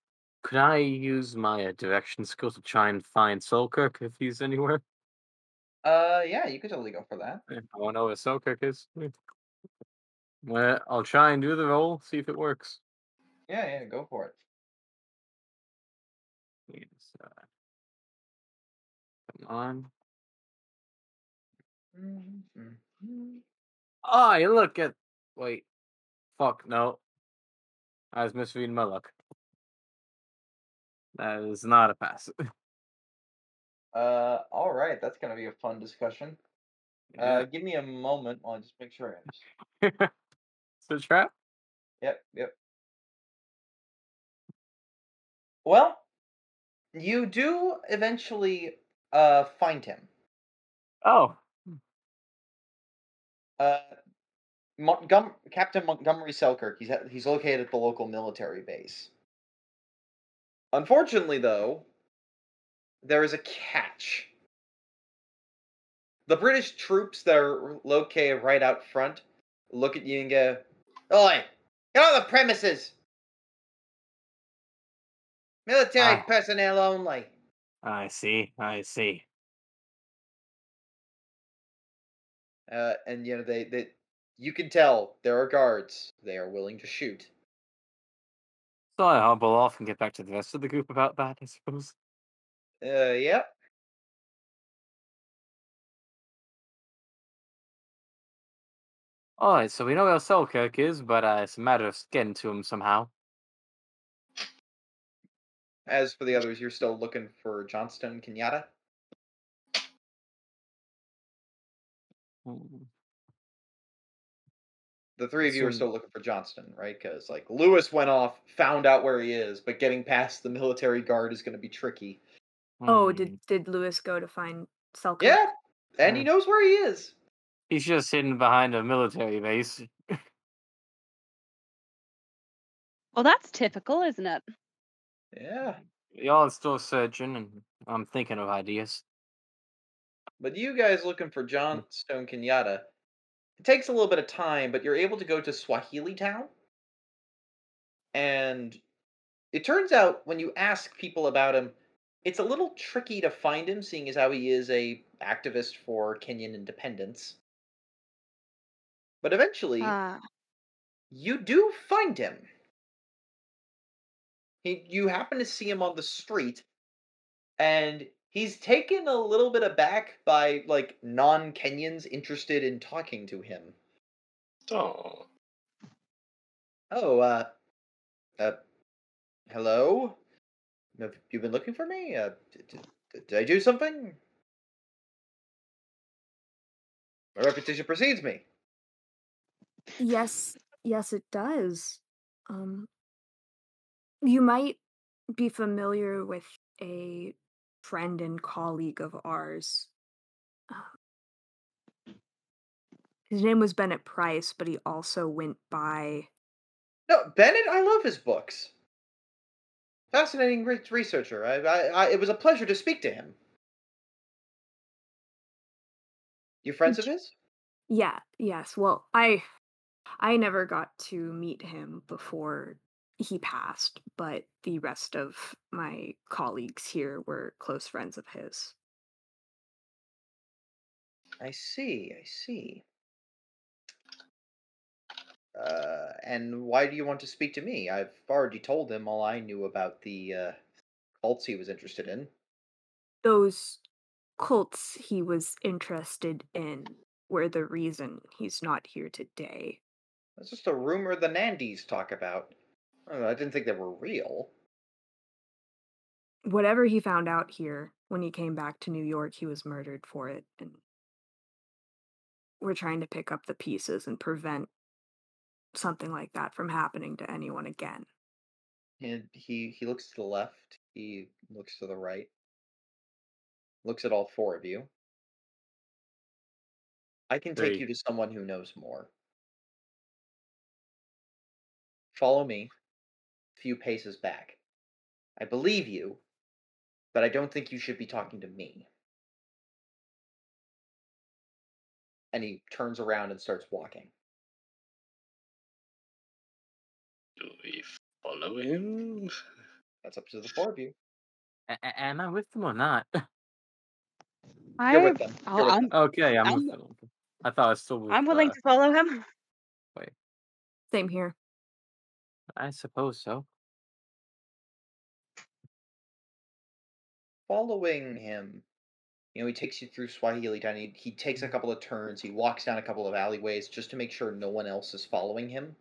Could I use my uh, direction skill to try and find Selkirk if he's anywhere? Uh, yeah, you could totally go for that. Yeah, I want to know where Selkirk is. Yeah. Well, I'll try and do the roll, see if it works. Yeah, yeah, go for it. So, come on. Oh, you look at. Wait. Fuck, no. I was misreading my luck. That is not a pass. Uh, all right, that's gonna be a fun discussion. Uh, give me a moment. while I'll just make sure. I it's a trap? Yep, yep. Well, you do eventually uh find him. Oh. Uh, Montgom- Captain Montgomery Selkirk. He's at, he's located at the local military base. Unfortunately, though, there is a catch. The British troops that are located right out front look at you and go, "Oi, get on the premises! Military Ah. personnel only." I see. I see. Uh, and you know they, they you can tell there are guards. They are willing to shoot. So I hobble off and get back to the rest of the group about that, I suppose. Uh, yep. Alright, so we know where Selkirk is, but uh, it's a matter of getting to him somehow. As for the others, you're still looking for Johnstone Kenyatta. Mm, The three of you are still looking for Johnstone, right? Because like Louis went off, found out where he is, but getting past the military guard is going to be tricky. Oh, hmm. did did Louis go to find Selkirk? Yeah, and he knows where he is. He's just hidden behind a military base. Well, that's typical, isn't it? Yeah, Y'all are still searching, and I'm thinking of ideas. but you guys looking for Johnstone Kenyatta. It takes a little bit of time, but you're able to go to Swahili Town. And it turns out when you ask people about him, it's a little tricky to find him, seeing as how he is a activist for Kenyan independence. But eventually, Ah, you do find him. He, you happen to see him on the street, and he's taken a little bit aback by like non-Kenyans interested in talking to him. Oh, Oh, uh, uh, hello. Have you been looking for me? Uh, did, did, did I do something? My reputation precedes me. Yes, yes, it does. Um, you might be familiar with a friend and colleague of ours. Um, his name was Bennett Price, but he also went by. No, Bennett, I love his books. Fascinating re- researcher. I, I, I, it was a pleasure to speak to him. You friends of his? Yeah, yes. Well, I I never got to meet him before he passed, but the rest of my colleagues here were close friends of his. I see. I see. Uh, and why do you want to speak to me? I've already told him all I knew about the uh, cults he was interested in. Those cults he was interested in were the reason he's not here today. That's just a rumor the Nandis talk about. I didn't think they were real. Whatever he found out here, when he came back to New York, he was murdered for it. And we're trying to pick up the pieces and prevent something like that from happening to anyone again. And he he looks to the left. He looks to the right. Looks at all four of you. I can take Great. you to someone who knows more. Follow me. A few paces back. I believe you, but I don't think you should be talking to me. And he turns around and starts walking. do we follow him? That's up to the four of you. A- a- am I with them or not? I, You're with them. You're with I'm, them. okay, I'm, I'm- with them. I thought I was still with I'm willing uh, to follow him. Wait. Same here. I suppose so. following him. You know, he takes you through Swahili Town. He, he takes a mm-hmm. couple of turns. He walks down a couple of alleyways just to make sure no one else is following him.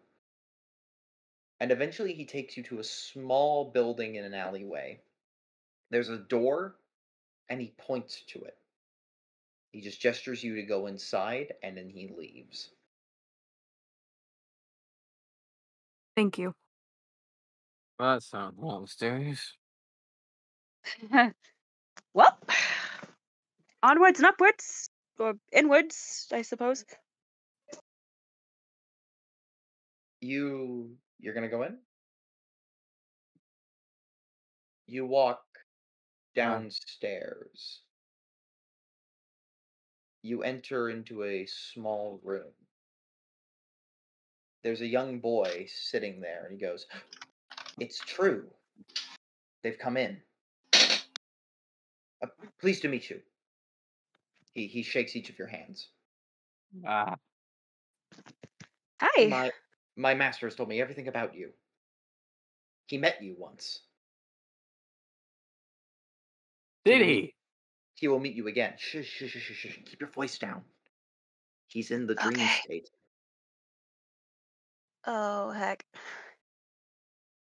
And eventually he takes you to a small building in an alleyway. There's a door, and he points to it. He just gestures you to go inside, and then he leaves. Thank you. That sounds more mysterious. well, onwards and upwards, or inwards, I suppose. You you're gonna go in? You walk downstairs. You enter into a small room. There's a young boy sitting there, and he goes, It's true. They've come in. Uh, pleased to meet you. He, he shakes each of your hands. Ah, Hi. My, my master has told me everything about you. He met you once. did he? He will meet you again. Shh, shh, shh, shh, shh. Keep your voice down. He's in the dream Okay. state. Oh heck.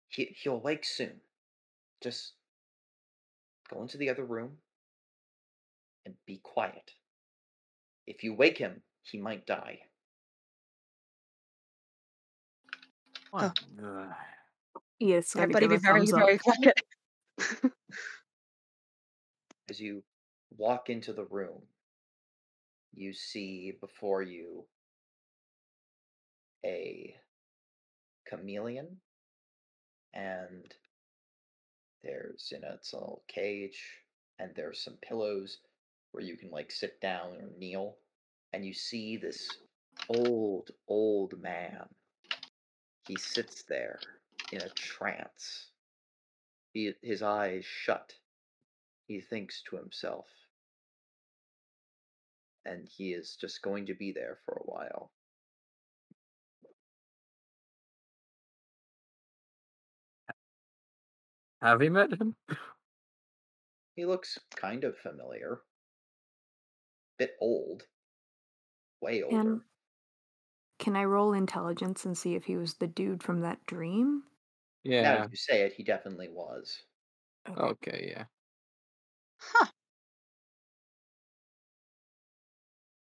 He he'll wake soon. Just go into the other room and be quiet. If you wake him, he might die. What? Ugh. Yes, Everybody be very, very quiet. As you walk into the room, you see before you a chameleon, and there's in a, it's a little cage, and there's some pillows where you can like sit down or kneel, and you see this old, old man. He sits there in a trance. He, his eyes shut. He thinks to himself. And he is just going to be there for a while. Have you met him? He looks kind of familiar. Bit old. Way older. And can I roll intelligence and see if he was the dude from that dream? Now Yeah. that you say it, he definitely was. Okay, yeah. Huh.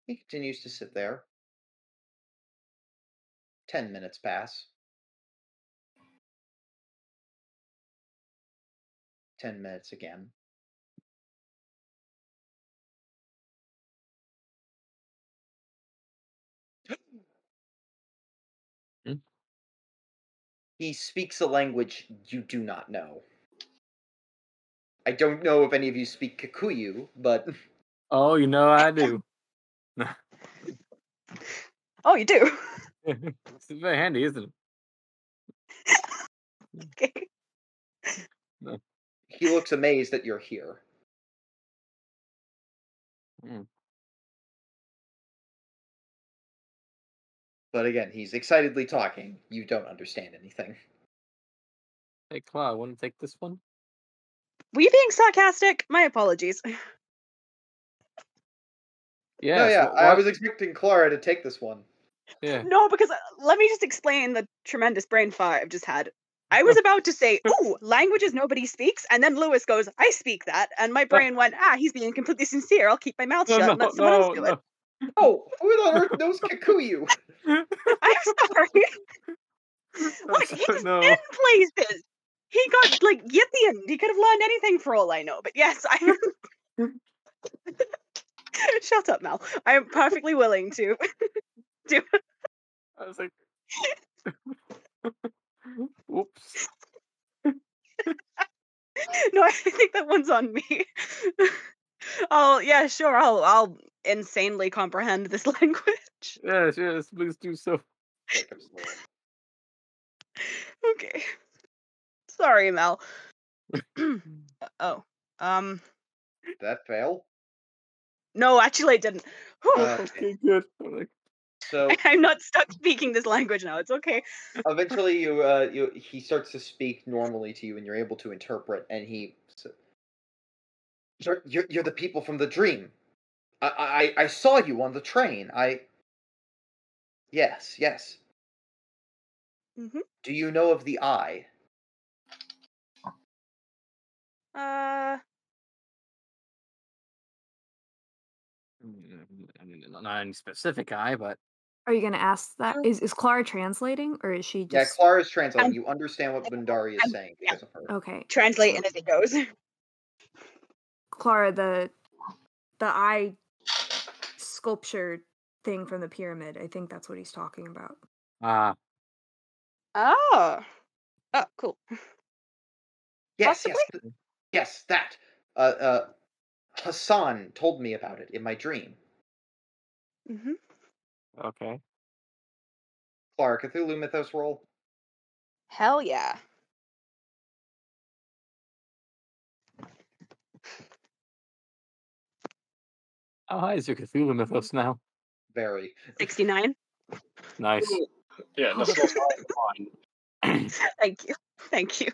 He continues to sit there. Ten minutes pass. Ten minutes again. Hmm? He speaks a language you do not know. I don't know if any of you speak Kikuyu, but Oh, you know I do. Oh, you do. it's very handy, isn't it? okay. He looks amazed that you're here. Hmm. But again, he's excitedly talking. You don't understand anything. Hey, Claw, want to take this one? Were you being sarcastic? My apologies. Yeah. no, yeah, so I was expecting Clara to take this one. Yeah. No, because uh, let me just explain the tremendous brain fart I've just had. I was about to say, "Ooh, languages nobody speaks," and then Louis goes, "I speak that," and my brain went, "Ah, he's being completely sincere. I'll keep my mouth shut no, and let someone else no, do it." Oh, who on earth knows Kikuyu? I'm sorry. What? He's no. been places. He got like Yithian. He could have learned anything for all I know. But yes, I. Shut up, Mal. I am perfectly willing to. Do. I was like, whoops. no, I think that one's on me. oh yeah, sure. I'll I'll insanely comprehend this language. Yes, yes, please do so. okay. Sorry, Mel. oh. Um. Did that fail? No, actually, I didn't. Uh, Okay, good. I'm So I'm not stuck speaking this language now. It's okay. eventually, you, uh, you, he starts to speak normally to you, and you're able to interpret. And he, s- You're, you're, you're the people from the dream. I, I, I saw you on the train. I. Yes, yes. Mm-hmm. Do you know of the eye? Uh, Mm, Not any specific eye, but Are you gonna ask that? Um, Is is Clara translating or is she just? Yeah, just Clara's translating. I'm- you understand what Bundari is I'm- saying yeah. because of her. okay? translate and as it goes. Clara, the the eye sculpture thing from the pyramid. I think that's what he's talking about. ah, Oh. Oh, cool. Yes, yes, th- yes, that. Uh, uh, Hassan told me about it in my dream. Mm-hmm. Okay. Clara, Cthulhu Mythos roll. Hell yeah. How high is your Cthulhu mythos now? Very. 69. Nice. Yeah, that's fine. Thank you. Thank you.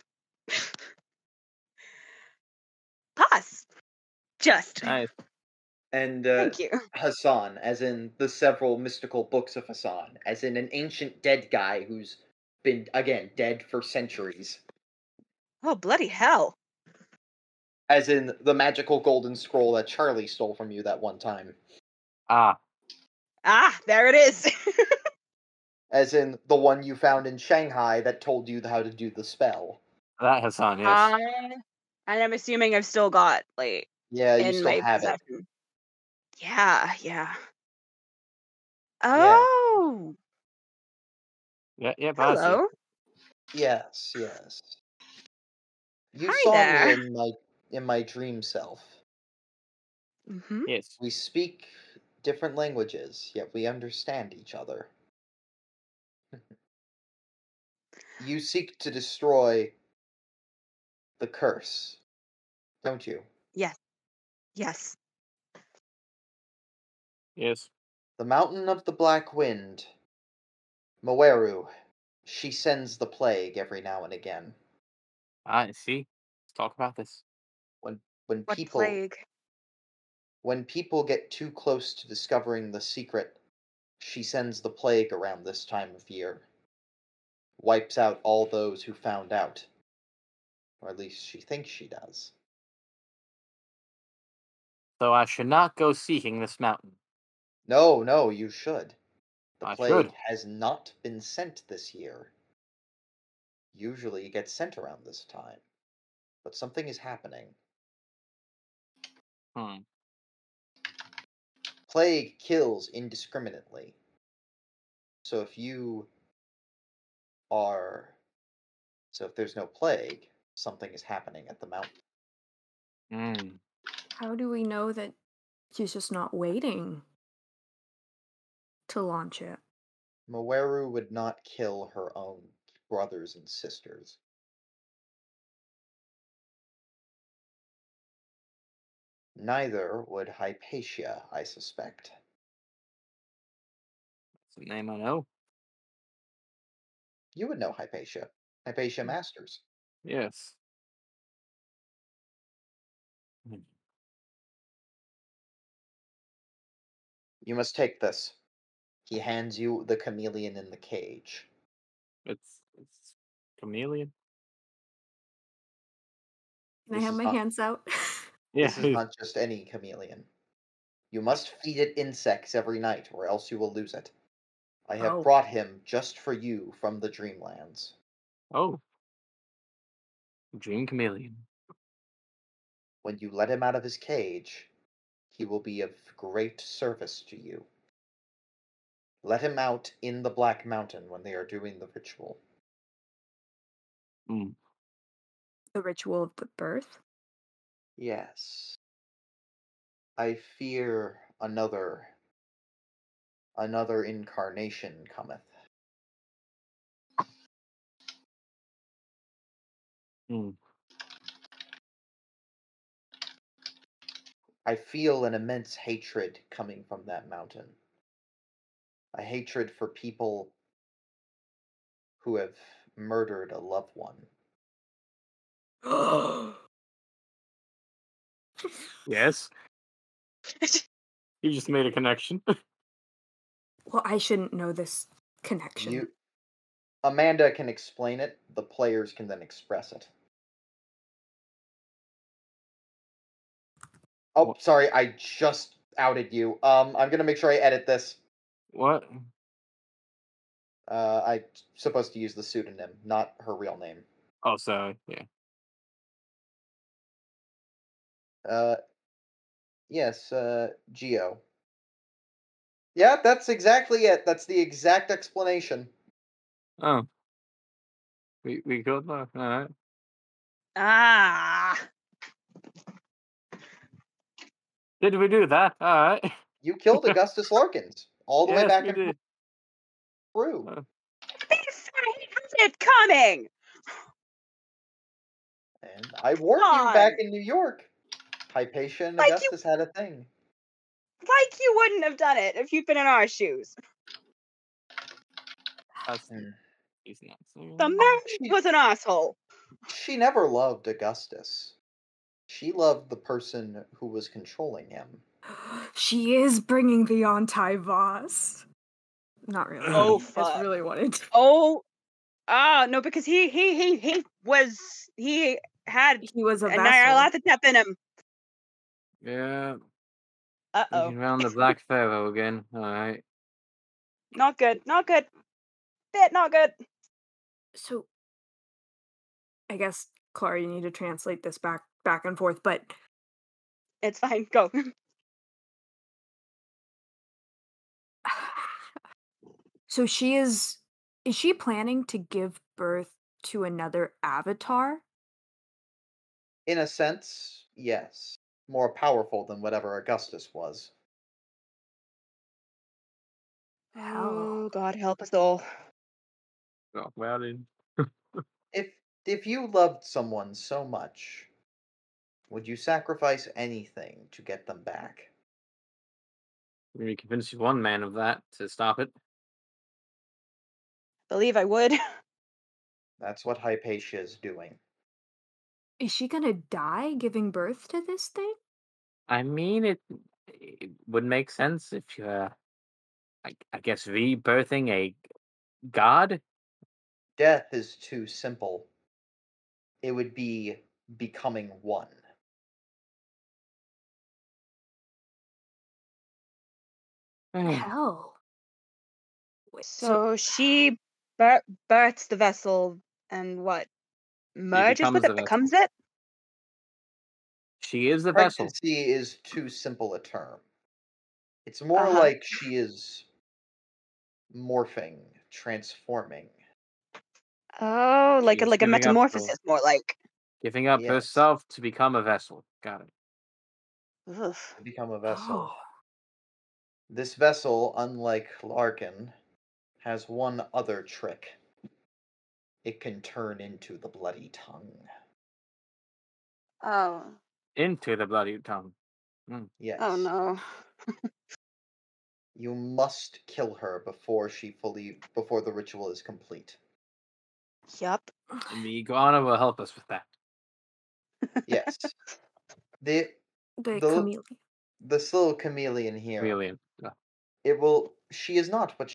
Pass. Just. nice. And uh, Thank you. Hassan, as in the several mystical books of Hassan, as in an ancient dead guy who's been, again, dead for centuries. Oh, bloody hell. As in the magical golden scroll that Charlie stole from you that one time. Ah, Ah, there it is. As in the one you found in Shanghai that told you how to do the spell. that Hassan, yes. Uh, and I'm assuming I've still got, like, Yeah, you in still my have it. Possession. Yeah, yeah. Yeah. Oh, yeah, yeah, but hello. Yes, yes. You Hi saw there. me in my in my dream self. Mm-hmm. Yes. We speak different languages, yet we understand each other. you seek to destroy the curse, don't you? Yes. Yes. The mountain of the black wind. M'Weru. She sends the plague every now and again. I see. Let's talk about this. When when What people plague? when people get too close to discovering the secret, she sends the plague around this time of year. Wipes out all those who found out. Or at least she thinks she does. So I should not go seeking this mountain. No, no, you should. The I plague should. has not been sent this year. Usually it gets sent around this time. But something is happening. Hmm. Plague kills indiscriminately. So if you are. So if there's no plague, something is happening at the mountain. Hmm. How do we know that she's just not waiting to launch it? M'Weru would not kill her own brothers and sisters. Neither would Hypatia, I suspect. That's a name I know. You would know Hypatia. Hypatia Masters. Yes. Hmm. You must take this. He hands you the chameleon in the cage. It's it's chameleon. Can I have my not- hands out? Yeah. This is not just any chameleon. You must feed it insects every night, or else you will lose it. I have Oh. brought him just for you from the Dreamlands. oh. Dream chameleon. When you let him out of his cage, he will be of great service to you. Let him out in the Black Mountain when they are doing the ritual. Hmm. the ritual of the birth. Yes. I fear another another incarnation cometh. Hmm. I feel an immense hatred coming from that mountain. A hatred for people who have murdered a loved one. Yes. You just made a connection. Well, I shouldn't know this connection. You, Amanda can explain it. The players can then express it. Oh, sorry, I just outed you. Um, I'm gonna make sure I edit this. What? Uh, I'm supposed to use the pseudonym, not her real name. Oh, sorry. Yeah. Uh, yes, uh, Geo. Yeah, that's exactly it. That's the exact explanation. Oh. We we could though. All right. Ah. Did we do that? All right. You killed Augustus Larkins all the way back we in did. Peru. Uh, He had it coming. And I warned you back in New York. Hypatia and Like you- Augustus had a thing. Like you wouldn't have done it if you'd been in our shoes. That's Hmm. he's not saying The man She- was an asshole. She never loved Augustus. She loved the person who was controlling him. She is bringing the anti Voss. Not really. Oh, I just really wanted to. Oh. Ah, no, because he he he he was he had He was a a vessel. Nyarlathotep in him. Yeah. Uh oh. Looking around the Black Pharaoh again. All right. Not good. Not good. Bit not good. So, I guess Clara, you need to translate this back back and forth. But It's fine. Go. so she is is she planning to give birth to another avatar? In a sense, yes. More powerful than whatever Augustus was. Oh God, help us all. Oh, well then. If if you loved someone so much, would you sacrifice anything to get them back? We convince one man of that to stop it. Believe I would. That's what Hypatia is doing. Is she gonna die giving birth to this thing? I mean, it, it would make sense if you, uh, I, I guess, rebirthing a god. Death is too simple. It would be becoming one. Hell. Wait, So she bir- births the vessel and what? Merges with it, becomes it? she is the vessel. Pregnancy is too simple a term. It's more Uh-huh. like she is morphing, transforming. Oh, like a like a giving up metamorphosis, more like. Giving up Yes. herself to become a vessel. Got it. Ugh. to become a vessel. Oh. This vessel, unlike Larkin, has one other trick. It can turn into the bloody tongue. Oh. Into the bloody tongue. Hmm. Yes. Oh no. You must kill her before she fully before the ritual is complete. Yup. The iguana will help us with that. Yes. the The, the- chameleon. this little chameleon here. Chameleon. Yeah. It will she is not what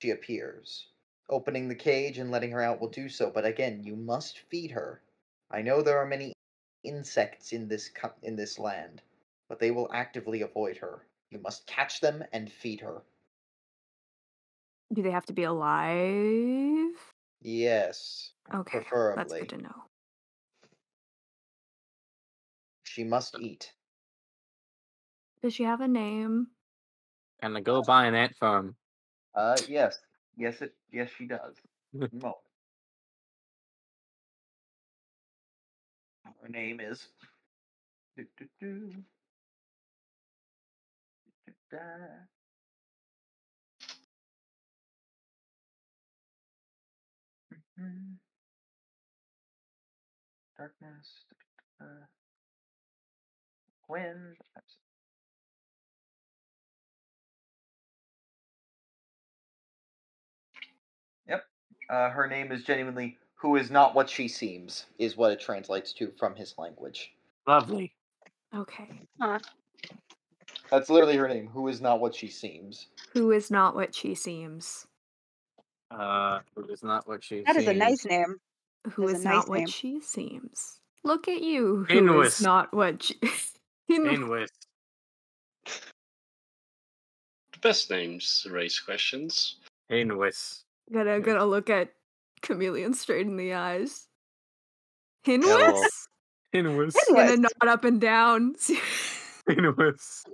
she appears. Opening the cage and letting her out will do so, but again, you must feed her. I know there are many insects in this co- in this land, but they will actively avoid her. You must catch them and feed her. Do they have to be alive? Yes, Okay. That's preferably. good to know. She must eat. Does she have a name? Can I go buy an ant farm? Uh yes. Yes it yes she does. Her name is do, do, do. Da. Mhm. Darkness. da, da, da. Wind. Uh, her name is genuinely who is not what she seems, is what it translates to from his language. Lovely. Okay. That's literally her name. Who is not what she seems. Who is not what she seems? Uh, it is not what she That is a nice name. Who is, is not nice what name. she seems? Look at you. Who is Inwis. not what she. Inwis. Inwis. The best names raise questions. Inwis. Gonna Yeah. gonna look at Chameleon straight in the eyes. Hello. Hinwis? Inwis. Gonna nod up and down. Inwis.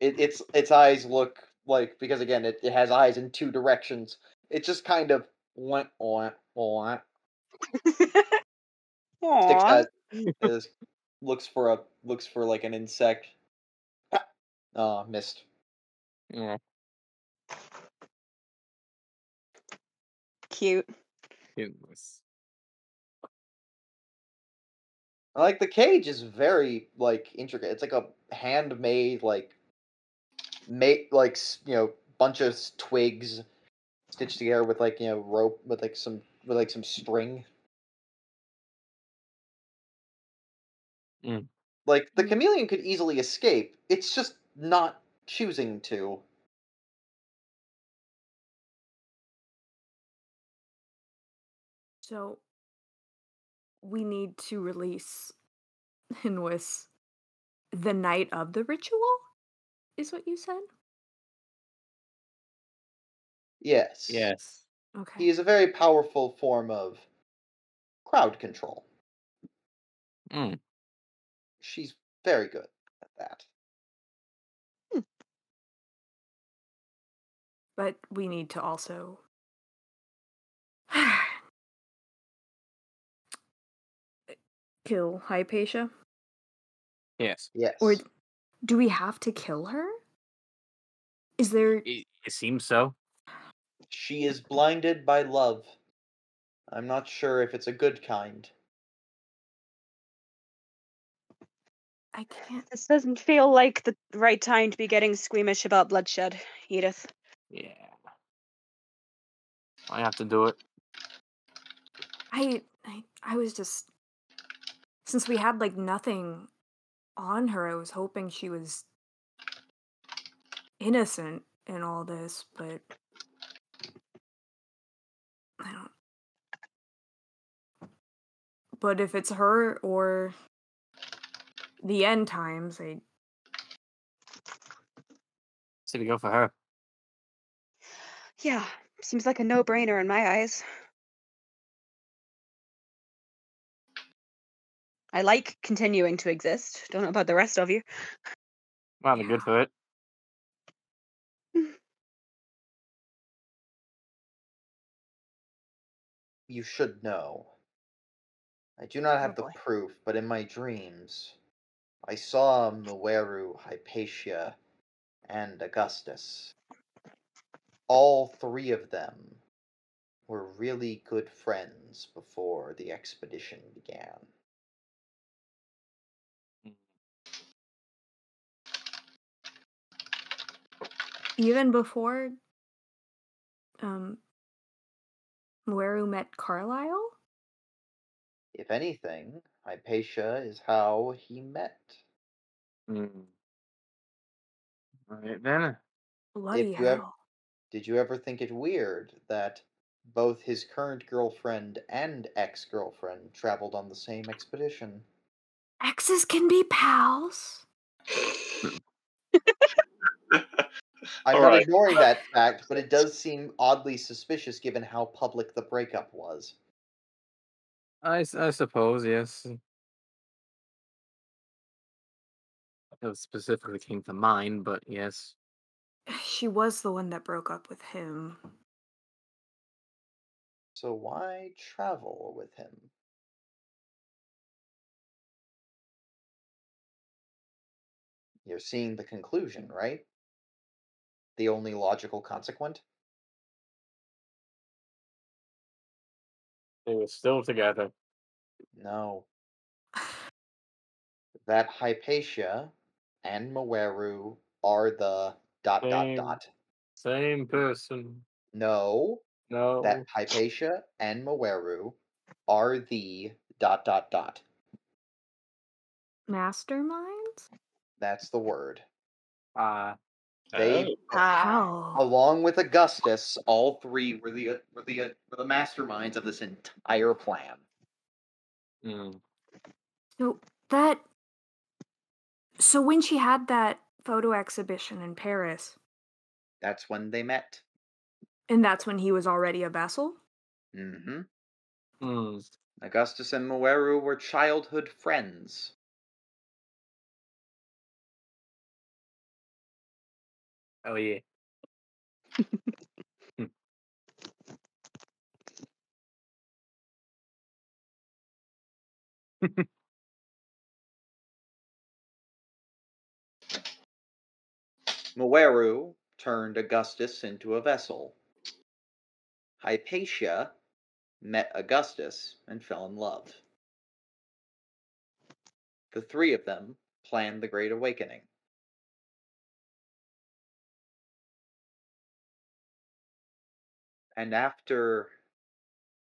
It, its its eyes look like because again it, it has eyes in two directions. It just kind of went on on sticks out, is, looks for a looks for like an insect. Ah, Oh, missed. Yeah. Cute. Inwis. I Like the cage is very like intricate. It's like a handmade like made like you know bunch of twigs stitched together with like you know rope with like some with like some string. Mm. Like the Mm. chameleon could easily escape. It's just not choosing to. So we need to release Hinwis the night of the ritual? Is what you said? Yes. Yes. Okay. He is a very powerful form of crowd control. Mm. She's very good at that. But we need to also kill Hypatia. Yes. Yes. Or do we have to kill her? Is there It, it seems so. She is blinded by love. I'm not sure if it's a good kind. I can't This doesn't feel like the right time to be getting squeamish about bloodshed, Edith. Yeah. I have to do it. I, I I was just since we had like nothing on her, I was hoping she was innocent in all this, but I don't But if it's her or the end times, I Say to go for her. Yeah, seems like a no-brainer in my eyes. I like continuing to exist. Don't know about the rest of you. Rather good Yeah. for it. You should know. I do not have Oh the boy. proof, but in my dreams, I saw M'Weru, Hypatia, and Augustus. All three of them were really good friends before the expedition began. Even before um M'Weru met Carlyle? If anything, Hypatia is how he met. Mm. Right then. Bloody you ev- hell. Did you ever think it weird that both his current girlfriend and ex girlfriend traveled on the same expedition? Exes can be pals. I'm All not right. ignoring that fact, but it does seem oddly suspicious given how public the breakup was. I, I suppose, yes. That specifically came to mind, but yes. She was the one that broke up with him. So why travel with him? You're seeing the conclusion, right? The only logical consequent? They were still together. No. That Hypatia and M'Weru are the dot dot Same. dot. Same person. No, No. that Hypatia and M'Weru are the dot dot dot. Masterminds? That's the word. Uh, They, Oh. Along with Augustus, all three were the were the were the masterminds of this entire plan. mm, So that. So when she had that photo exhibition in Paris, That's when they met. and that's when he was already a vessel? hmm mm. Augustus and M'Weru were childhood friends. Oh yeah. Mm. M'Weru turned Augustus into a vessel. Hypatia met Augustus and fell in love. The three of them planned the Great Awakening. And after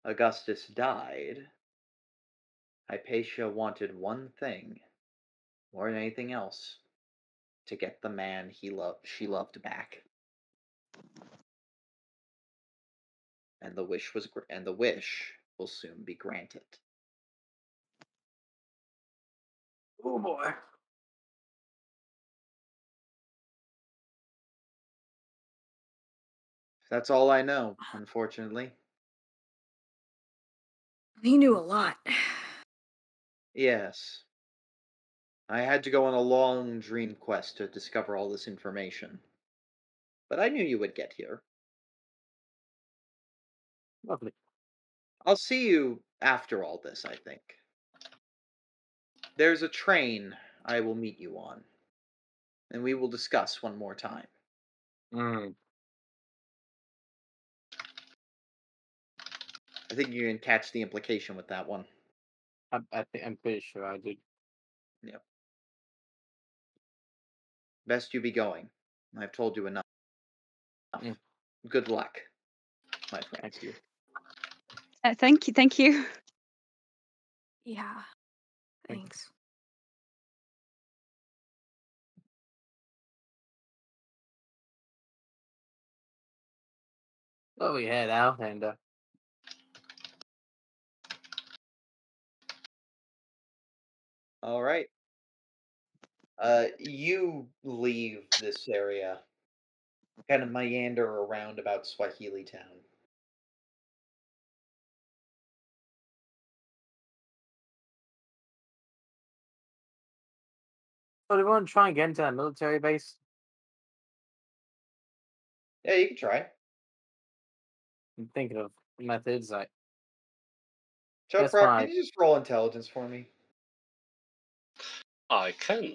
Augustus died, Hypatia wanted one thing more than anything else to get the man he loved she loved back. And the wish was and the wish will soon be granted. Oh boy. That's all I know, unfortunately. He knew a lot. Yes. I had to go on a long dream quest to discover all this information. But I knew you would get here. Lovely. I'll see you after all this, I think. There's a train I will meet you on, and we will discuss one more time. Mm. I think you can catch the implication with that one. I, I think I'm pretty sure I did. Yep. Best you be going. I've told you enough. Mm. Good luck, my friend. Thank you. Uh, thank you. Thank you. Yeah. Thank you. Thanks. Oh yeah, now and uh, All right. Uh, you leave this area, kind of meander around about Swahili Town. so do we want to try and get into that military base? Yeah, you can try. I'm thinking of methods like Chuck Rock, can you just roll intelligence for me? I can.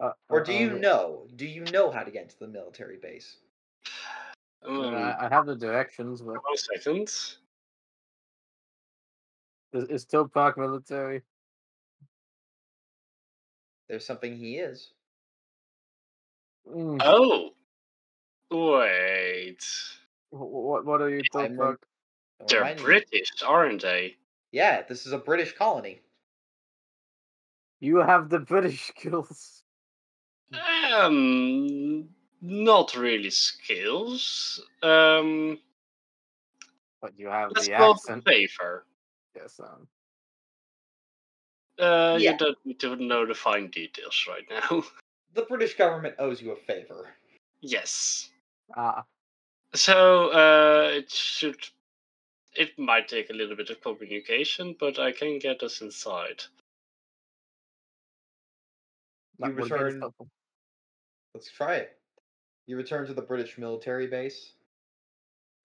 uh, Or uh, do you uh, know? Do you know how to get to the military base? I, mean, Um, I, I have the directions, but one second. is, is still Park military? There's something he is. Mm. Oh, wait. What what are you I'm talking about? They're reminding you. British, aren't they? Yeah, this is a British colony. You have the British skills. Um, not really skills. Um, But you have let's the go accent. favor. Yes, um, Uh, Yeah. You don't need to know the fine details right now. The British government owes you a favor. yes. ah, So uh, it should. It might take a little bit of communication, but I can get us inside. That You would have been return- Let's try it. You return to the British military base.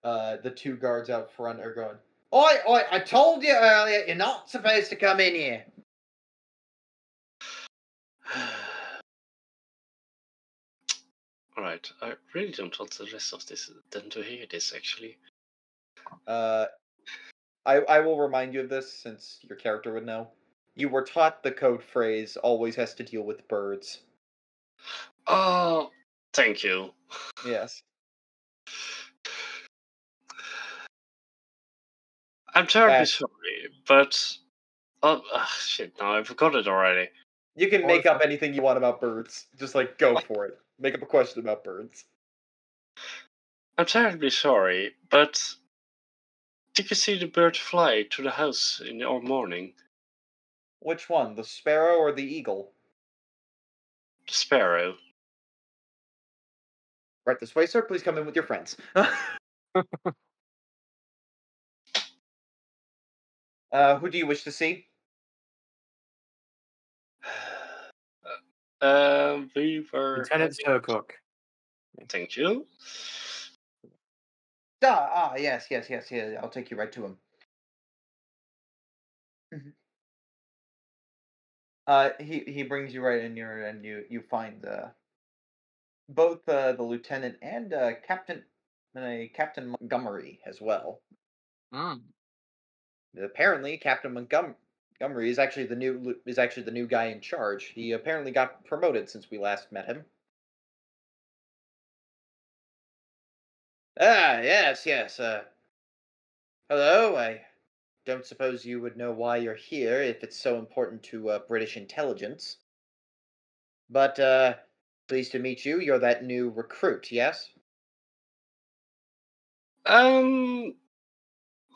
Uh, the two guards out front are going, Oi, oi, I told you earlier, you're not supposed to come in here. Alright, I really don't want the rest of this them to hear this actually. Uh, I, I will remind you of this since your character would know. You were taught the code phrase always has to deal with birds. Oh, thank you. Yes. I'm terribly sorry, but oh shit! Now I forgot it already. You can Or make up anything you want about birds. Just like go for it. Make up a question about birds. I'm terribly sorry, but did you see the bird fly to the house in our morning? Which one, the sparrow or the eagle? The sparrow. Right this way, sir. Please come in with your friends. uh, who do you wish to see? Um, we were. Lieutenant having- Thank you. Ah, ah, yes, yes, yes, yes. I'll take you right to him. Uh, he he brings you right in here, and you you find uh, both uh, the lieutenant and uh, Captain uh, Captain Montgomery as well. Mm. Apparently, Captain Montgomery Montgomery is actually the new is actually the new guy in charge. He apparently got promoted since we last met him. Ah, yes, yes. Uh, hello. I don't suppose you would know why you're here if it's so important to uh, British intelligence. But uh, pleased to meet you. You're that new recruit, yes? Um,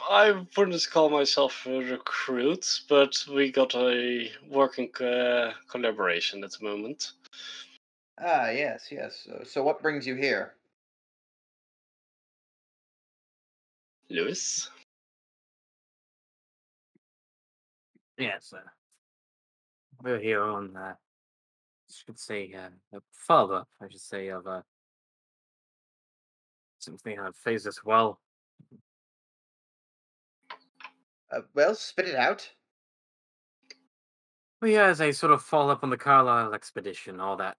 I wouldn't call myself a recruit, but we got a working uh, collaboration at the moment. Ah, yes, yes. So, so what brings you here? Louis? Yes, uh, we're here on, uh, should say, uh, a follow-up, I should say, of uh, something that phased as well. Uh, well, spit it out. Well, yeah, as a sort of follow-up on the Carlyle expedition, all that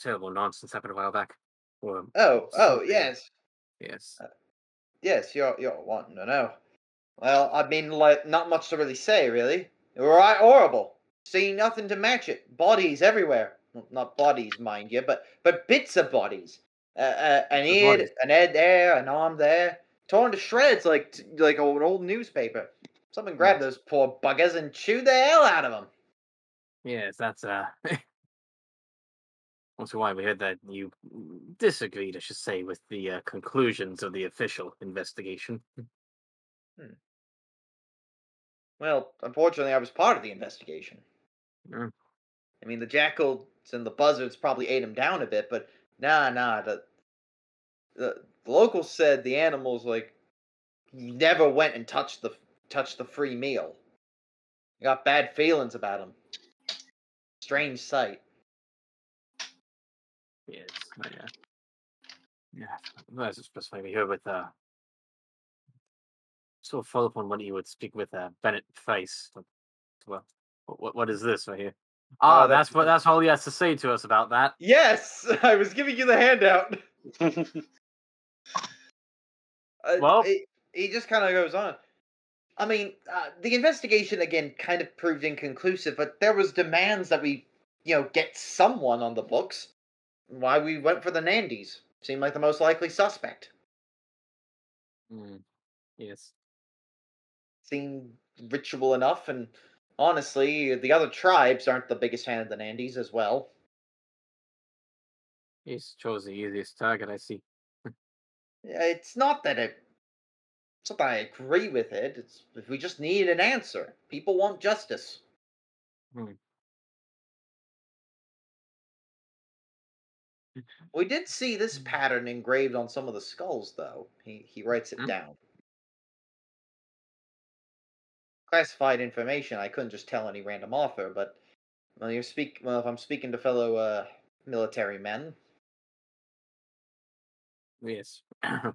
terrible nonsense happened a while back. Or, Oh, oh, yes. yes. Yes, you're you're wanting to know. Well, I mean, like, not much to really say, really. Right, horrible. See nothing to match it. Bodies everywhere. Not bodies, mind you, but but bits of bodies. Uh, uh, an The ear, bodies. an head there, an arm there, torn to shreds like t- like an old newspaper. Someone grabbed those poor buggers and chewed the hell out of them. Yes, that's, uh... Also, why we heard that you disagreed, I should say, with the uh, conclusions of the official investigation. Well, unfortunately, I was part of the investigation. Mm. I mean, the jackals and the buzzards probably ate him down a bit, but nah, nah. The the, the locals said the animals like never went and touched the touched the free meal. Got bad feelings about him. Strange sight. Yes, I, uh, yeah. Well, That's just we're here with uh, sort of follow up on what you would speak with uh, Bennett Face. Well, what what is this right here? Ah, Oh, that's that's- what that's all he has to say to us about that. Yes, I was giving you the handout. Uh, Well- he, he just kind of goes on. I mean, uh, the investigation again kind of proved inconclusive, but there was demands that we, you know, get someone on the books. Why we went for the Nandys seemed like the most likely suspect. Mm, Yes. Seemed ritual enough, and honestly, the other tribes aren't the biggest fan of the Nandys as well. He's chose the easiest target, I see. It's not that it. It's not that I agree with it. It's if we just need an answer. People want justice. Hmm. We did see this Hmm. pattern engraved on some of the skulls, though. He he writes it Hmm. down. Classified information. I couldn't just tell any random author, but well, you're speak. Well, if I'm speaking to fellow uh, military men, Yes. I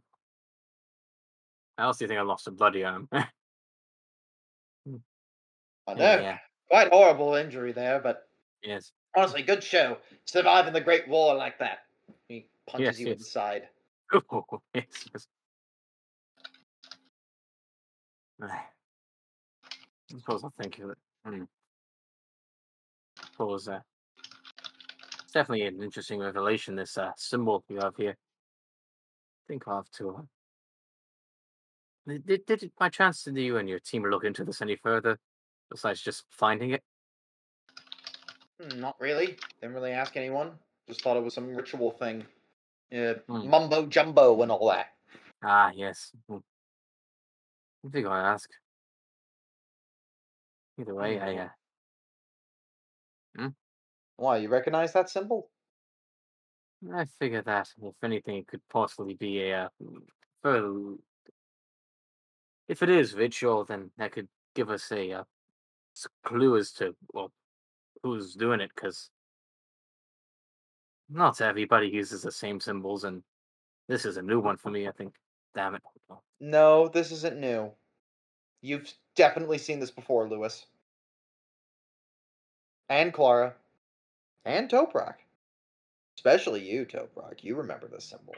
also think I lost a bloody arm. I know yeah. quite horrible injury there, but Yes. honestly, good show. Surviving the Great War like that. He punches Yes, you in yes. the side. Oh, yes. yes. I I'll think of it. Hmm. Suppose uh, it's definitely an interesting revelation. This uh, symbol you have here. I think I'll have to. Uh, did, did, did it by chance did you and your team look into this any further besides just finding it? Hmm, Not really. Didn't really ask anyone. Just thought it was some ritual thing. Yeah, Hmm. mumbo jumbo and all that. Ah, yes. Hmm. I think I ask. Either way, I uh, Why, you recognize that symbol? I figure that if anything, it could possibly be a uh, further. If it is ritual, then that could give us a uh, clue as to well who's doing it, because not everybody uses the same symbols, and this is a new one for me. I think. Damn it! No, this isn't new. You've definitely seen this before, Louis. And Clara. And Toprak. Especially you, Toprak. You remember this symbol.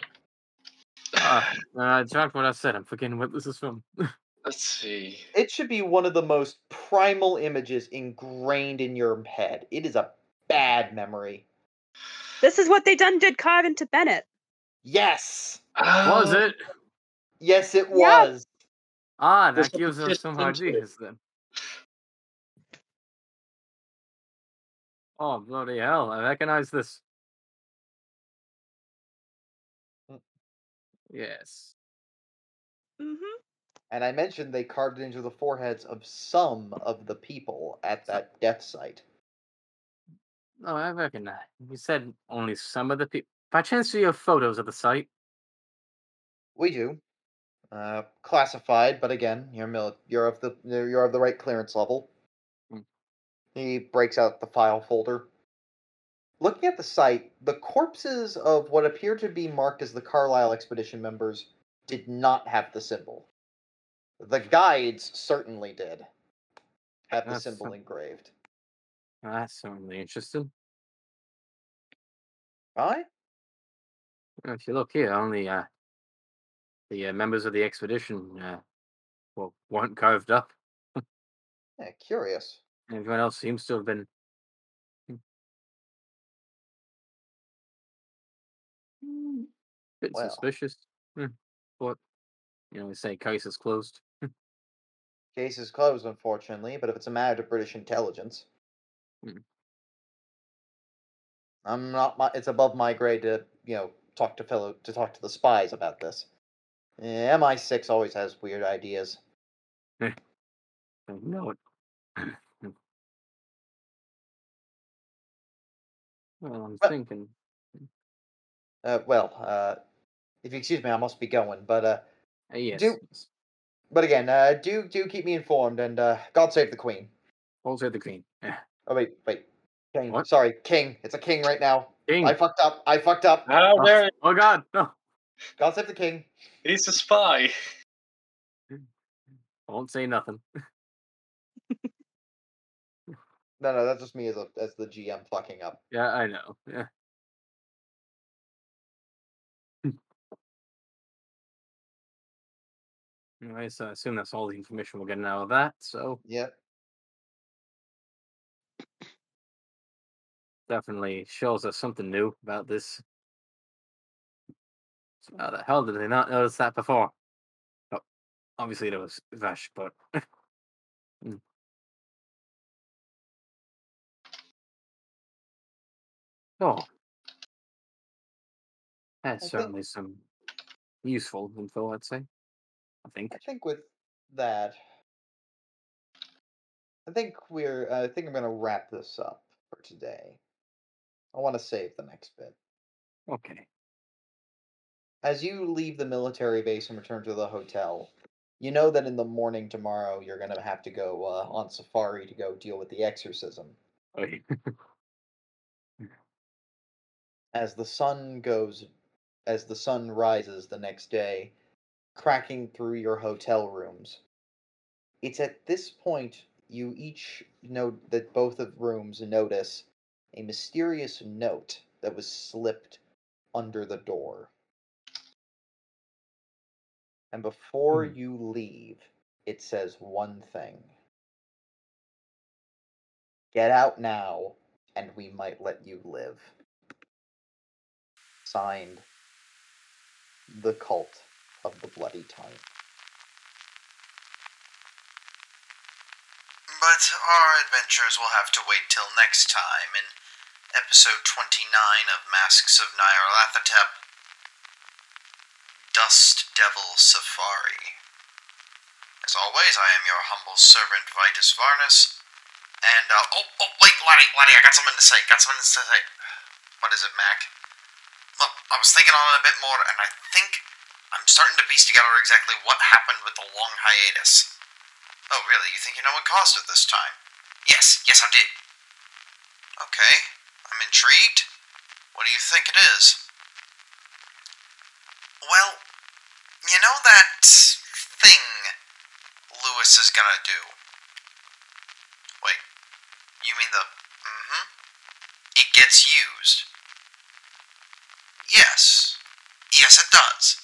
Ah, uh, dropped what I said. I'm forgetting what this is from. Let's see. It should be one of the most primal images ingrained in your head. It is a bad memory. This is what they done did carve into Bennett. Yes! Was Oh, it? Yes, it Yeah. was. Ah, that a gives us some ideas then. Oh bloody hell! I recognize this. Mm. Yes. Mm-hmm. And I mentioned they carved it into the foreheads of some of the people at that death site. No, I recognize. You said only some of the people. By chance, do you have photos of the site? We do. Uh, classified, but again, you're mili- you're of the you're of the right clearance level. Mm. He breaks out the file folder. Looking at the site, the corpses of what appear to be marked as the Carlyle expedition members did not have the symbol. The guides certainly did have the That's symbol some- engraved. That's certainly interesting. Right? If you look here, only uh, the uh, members of the expedition uh, well weren't carved up. Yeah, curious. Everyone else seems to have been. Hmm. Bit Well. suspicious. Hmm. But, you know, they say case is closed. Case is closed, unfortunately, but if it's a matter of British intelligence, Hmm. I'm not. My, it's above my grade to you know talk to fellow to talk to the spies about this. Eh, MI6 always has weird ideas. I know it. well, I'm Well- thinking. Uh, well, uh, if you excuse me, I must be going. But uh, Uh, yes. do- but again, uh, do do keep me informed, and uh, God save the Queen. Also the queen. Yeah. Oh wait, wait, King. What? Sorry, King. It's a king right now. King. I fucked up. I fucked up. How Oh, dare oh God! No. God save the king. he's a spy. I won't say nothing. No, no, that's just me as a as the GM fucking up. Yeah, I know. Yeah. Anyway, so I assume that's all the information we're getting out of that. So yeah, definitely shows us something new about this. How the hell did they not notice that before? Oh, obviously there was Vash, but Mm. oh, that's I think- certainly some useful info. I'd say. I think. I think with that, I think we're. I think I'm gonna wrap this up for today. I want to save the next bit. Okay. As you leave the military base and return to the hotel, you know that in the morning tomorrow you're gonna have to go uh, on safari to go deal with the exorcism. Okay. As the sun goes, as the sun rises the next day, cracking through your hotel rooms. It's at this point you each note that both of rooms notice a mysterious note that was slipped under the door. And before Hmm. you leave, it says one thing Get out now, and we might let you live. Signed, The Cult of the Bloody Tongue. but our adventures will have to wait till next time in episode 29 of Masks of Nyarlathotep Dust Devil Safari. As always, I am your humble servant, Vitus Varnus. And, uh, oh, oh, wait, Laddie, Laddie, I got something to say, got something to say. What is it, Mac? Well, I was thinking on it a bit more, and I think I'm starting to piece together exactly what happened with the long hiatus. Oh, really? You think you know what caused it this time? Yes, yes, I did. Okay, I'm intrigued. What do you think it is? Well, you know that thing Louis is gonna do? Wait, you mean the. Mm hmm? It gets used. Yes. Yes, it does.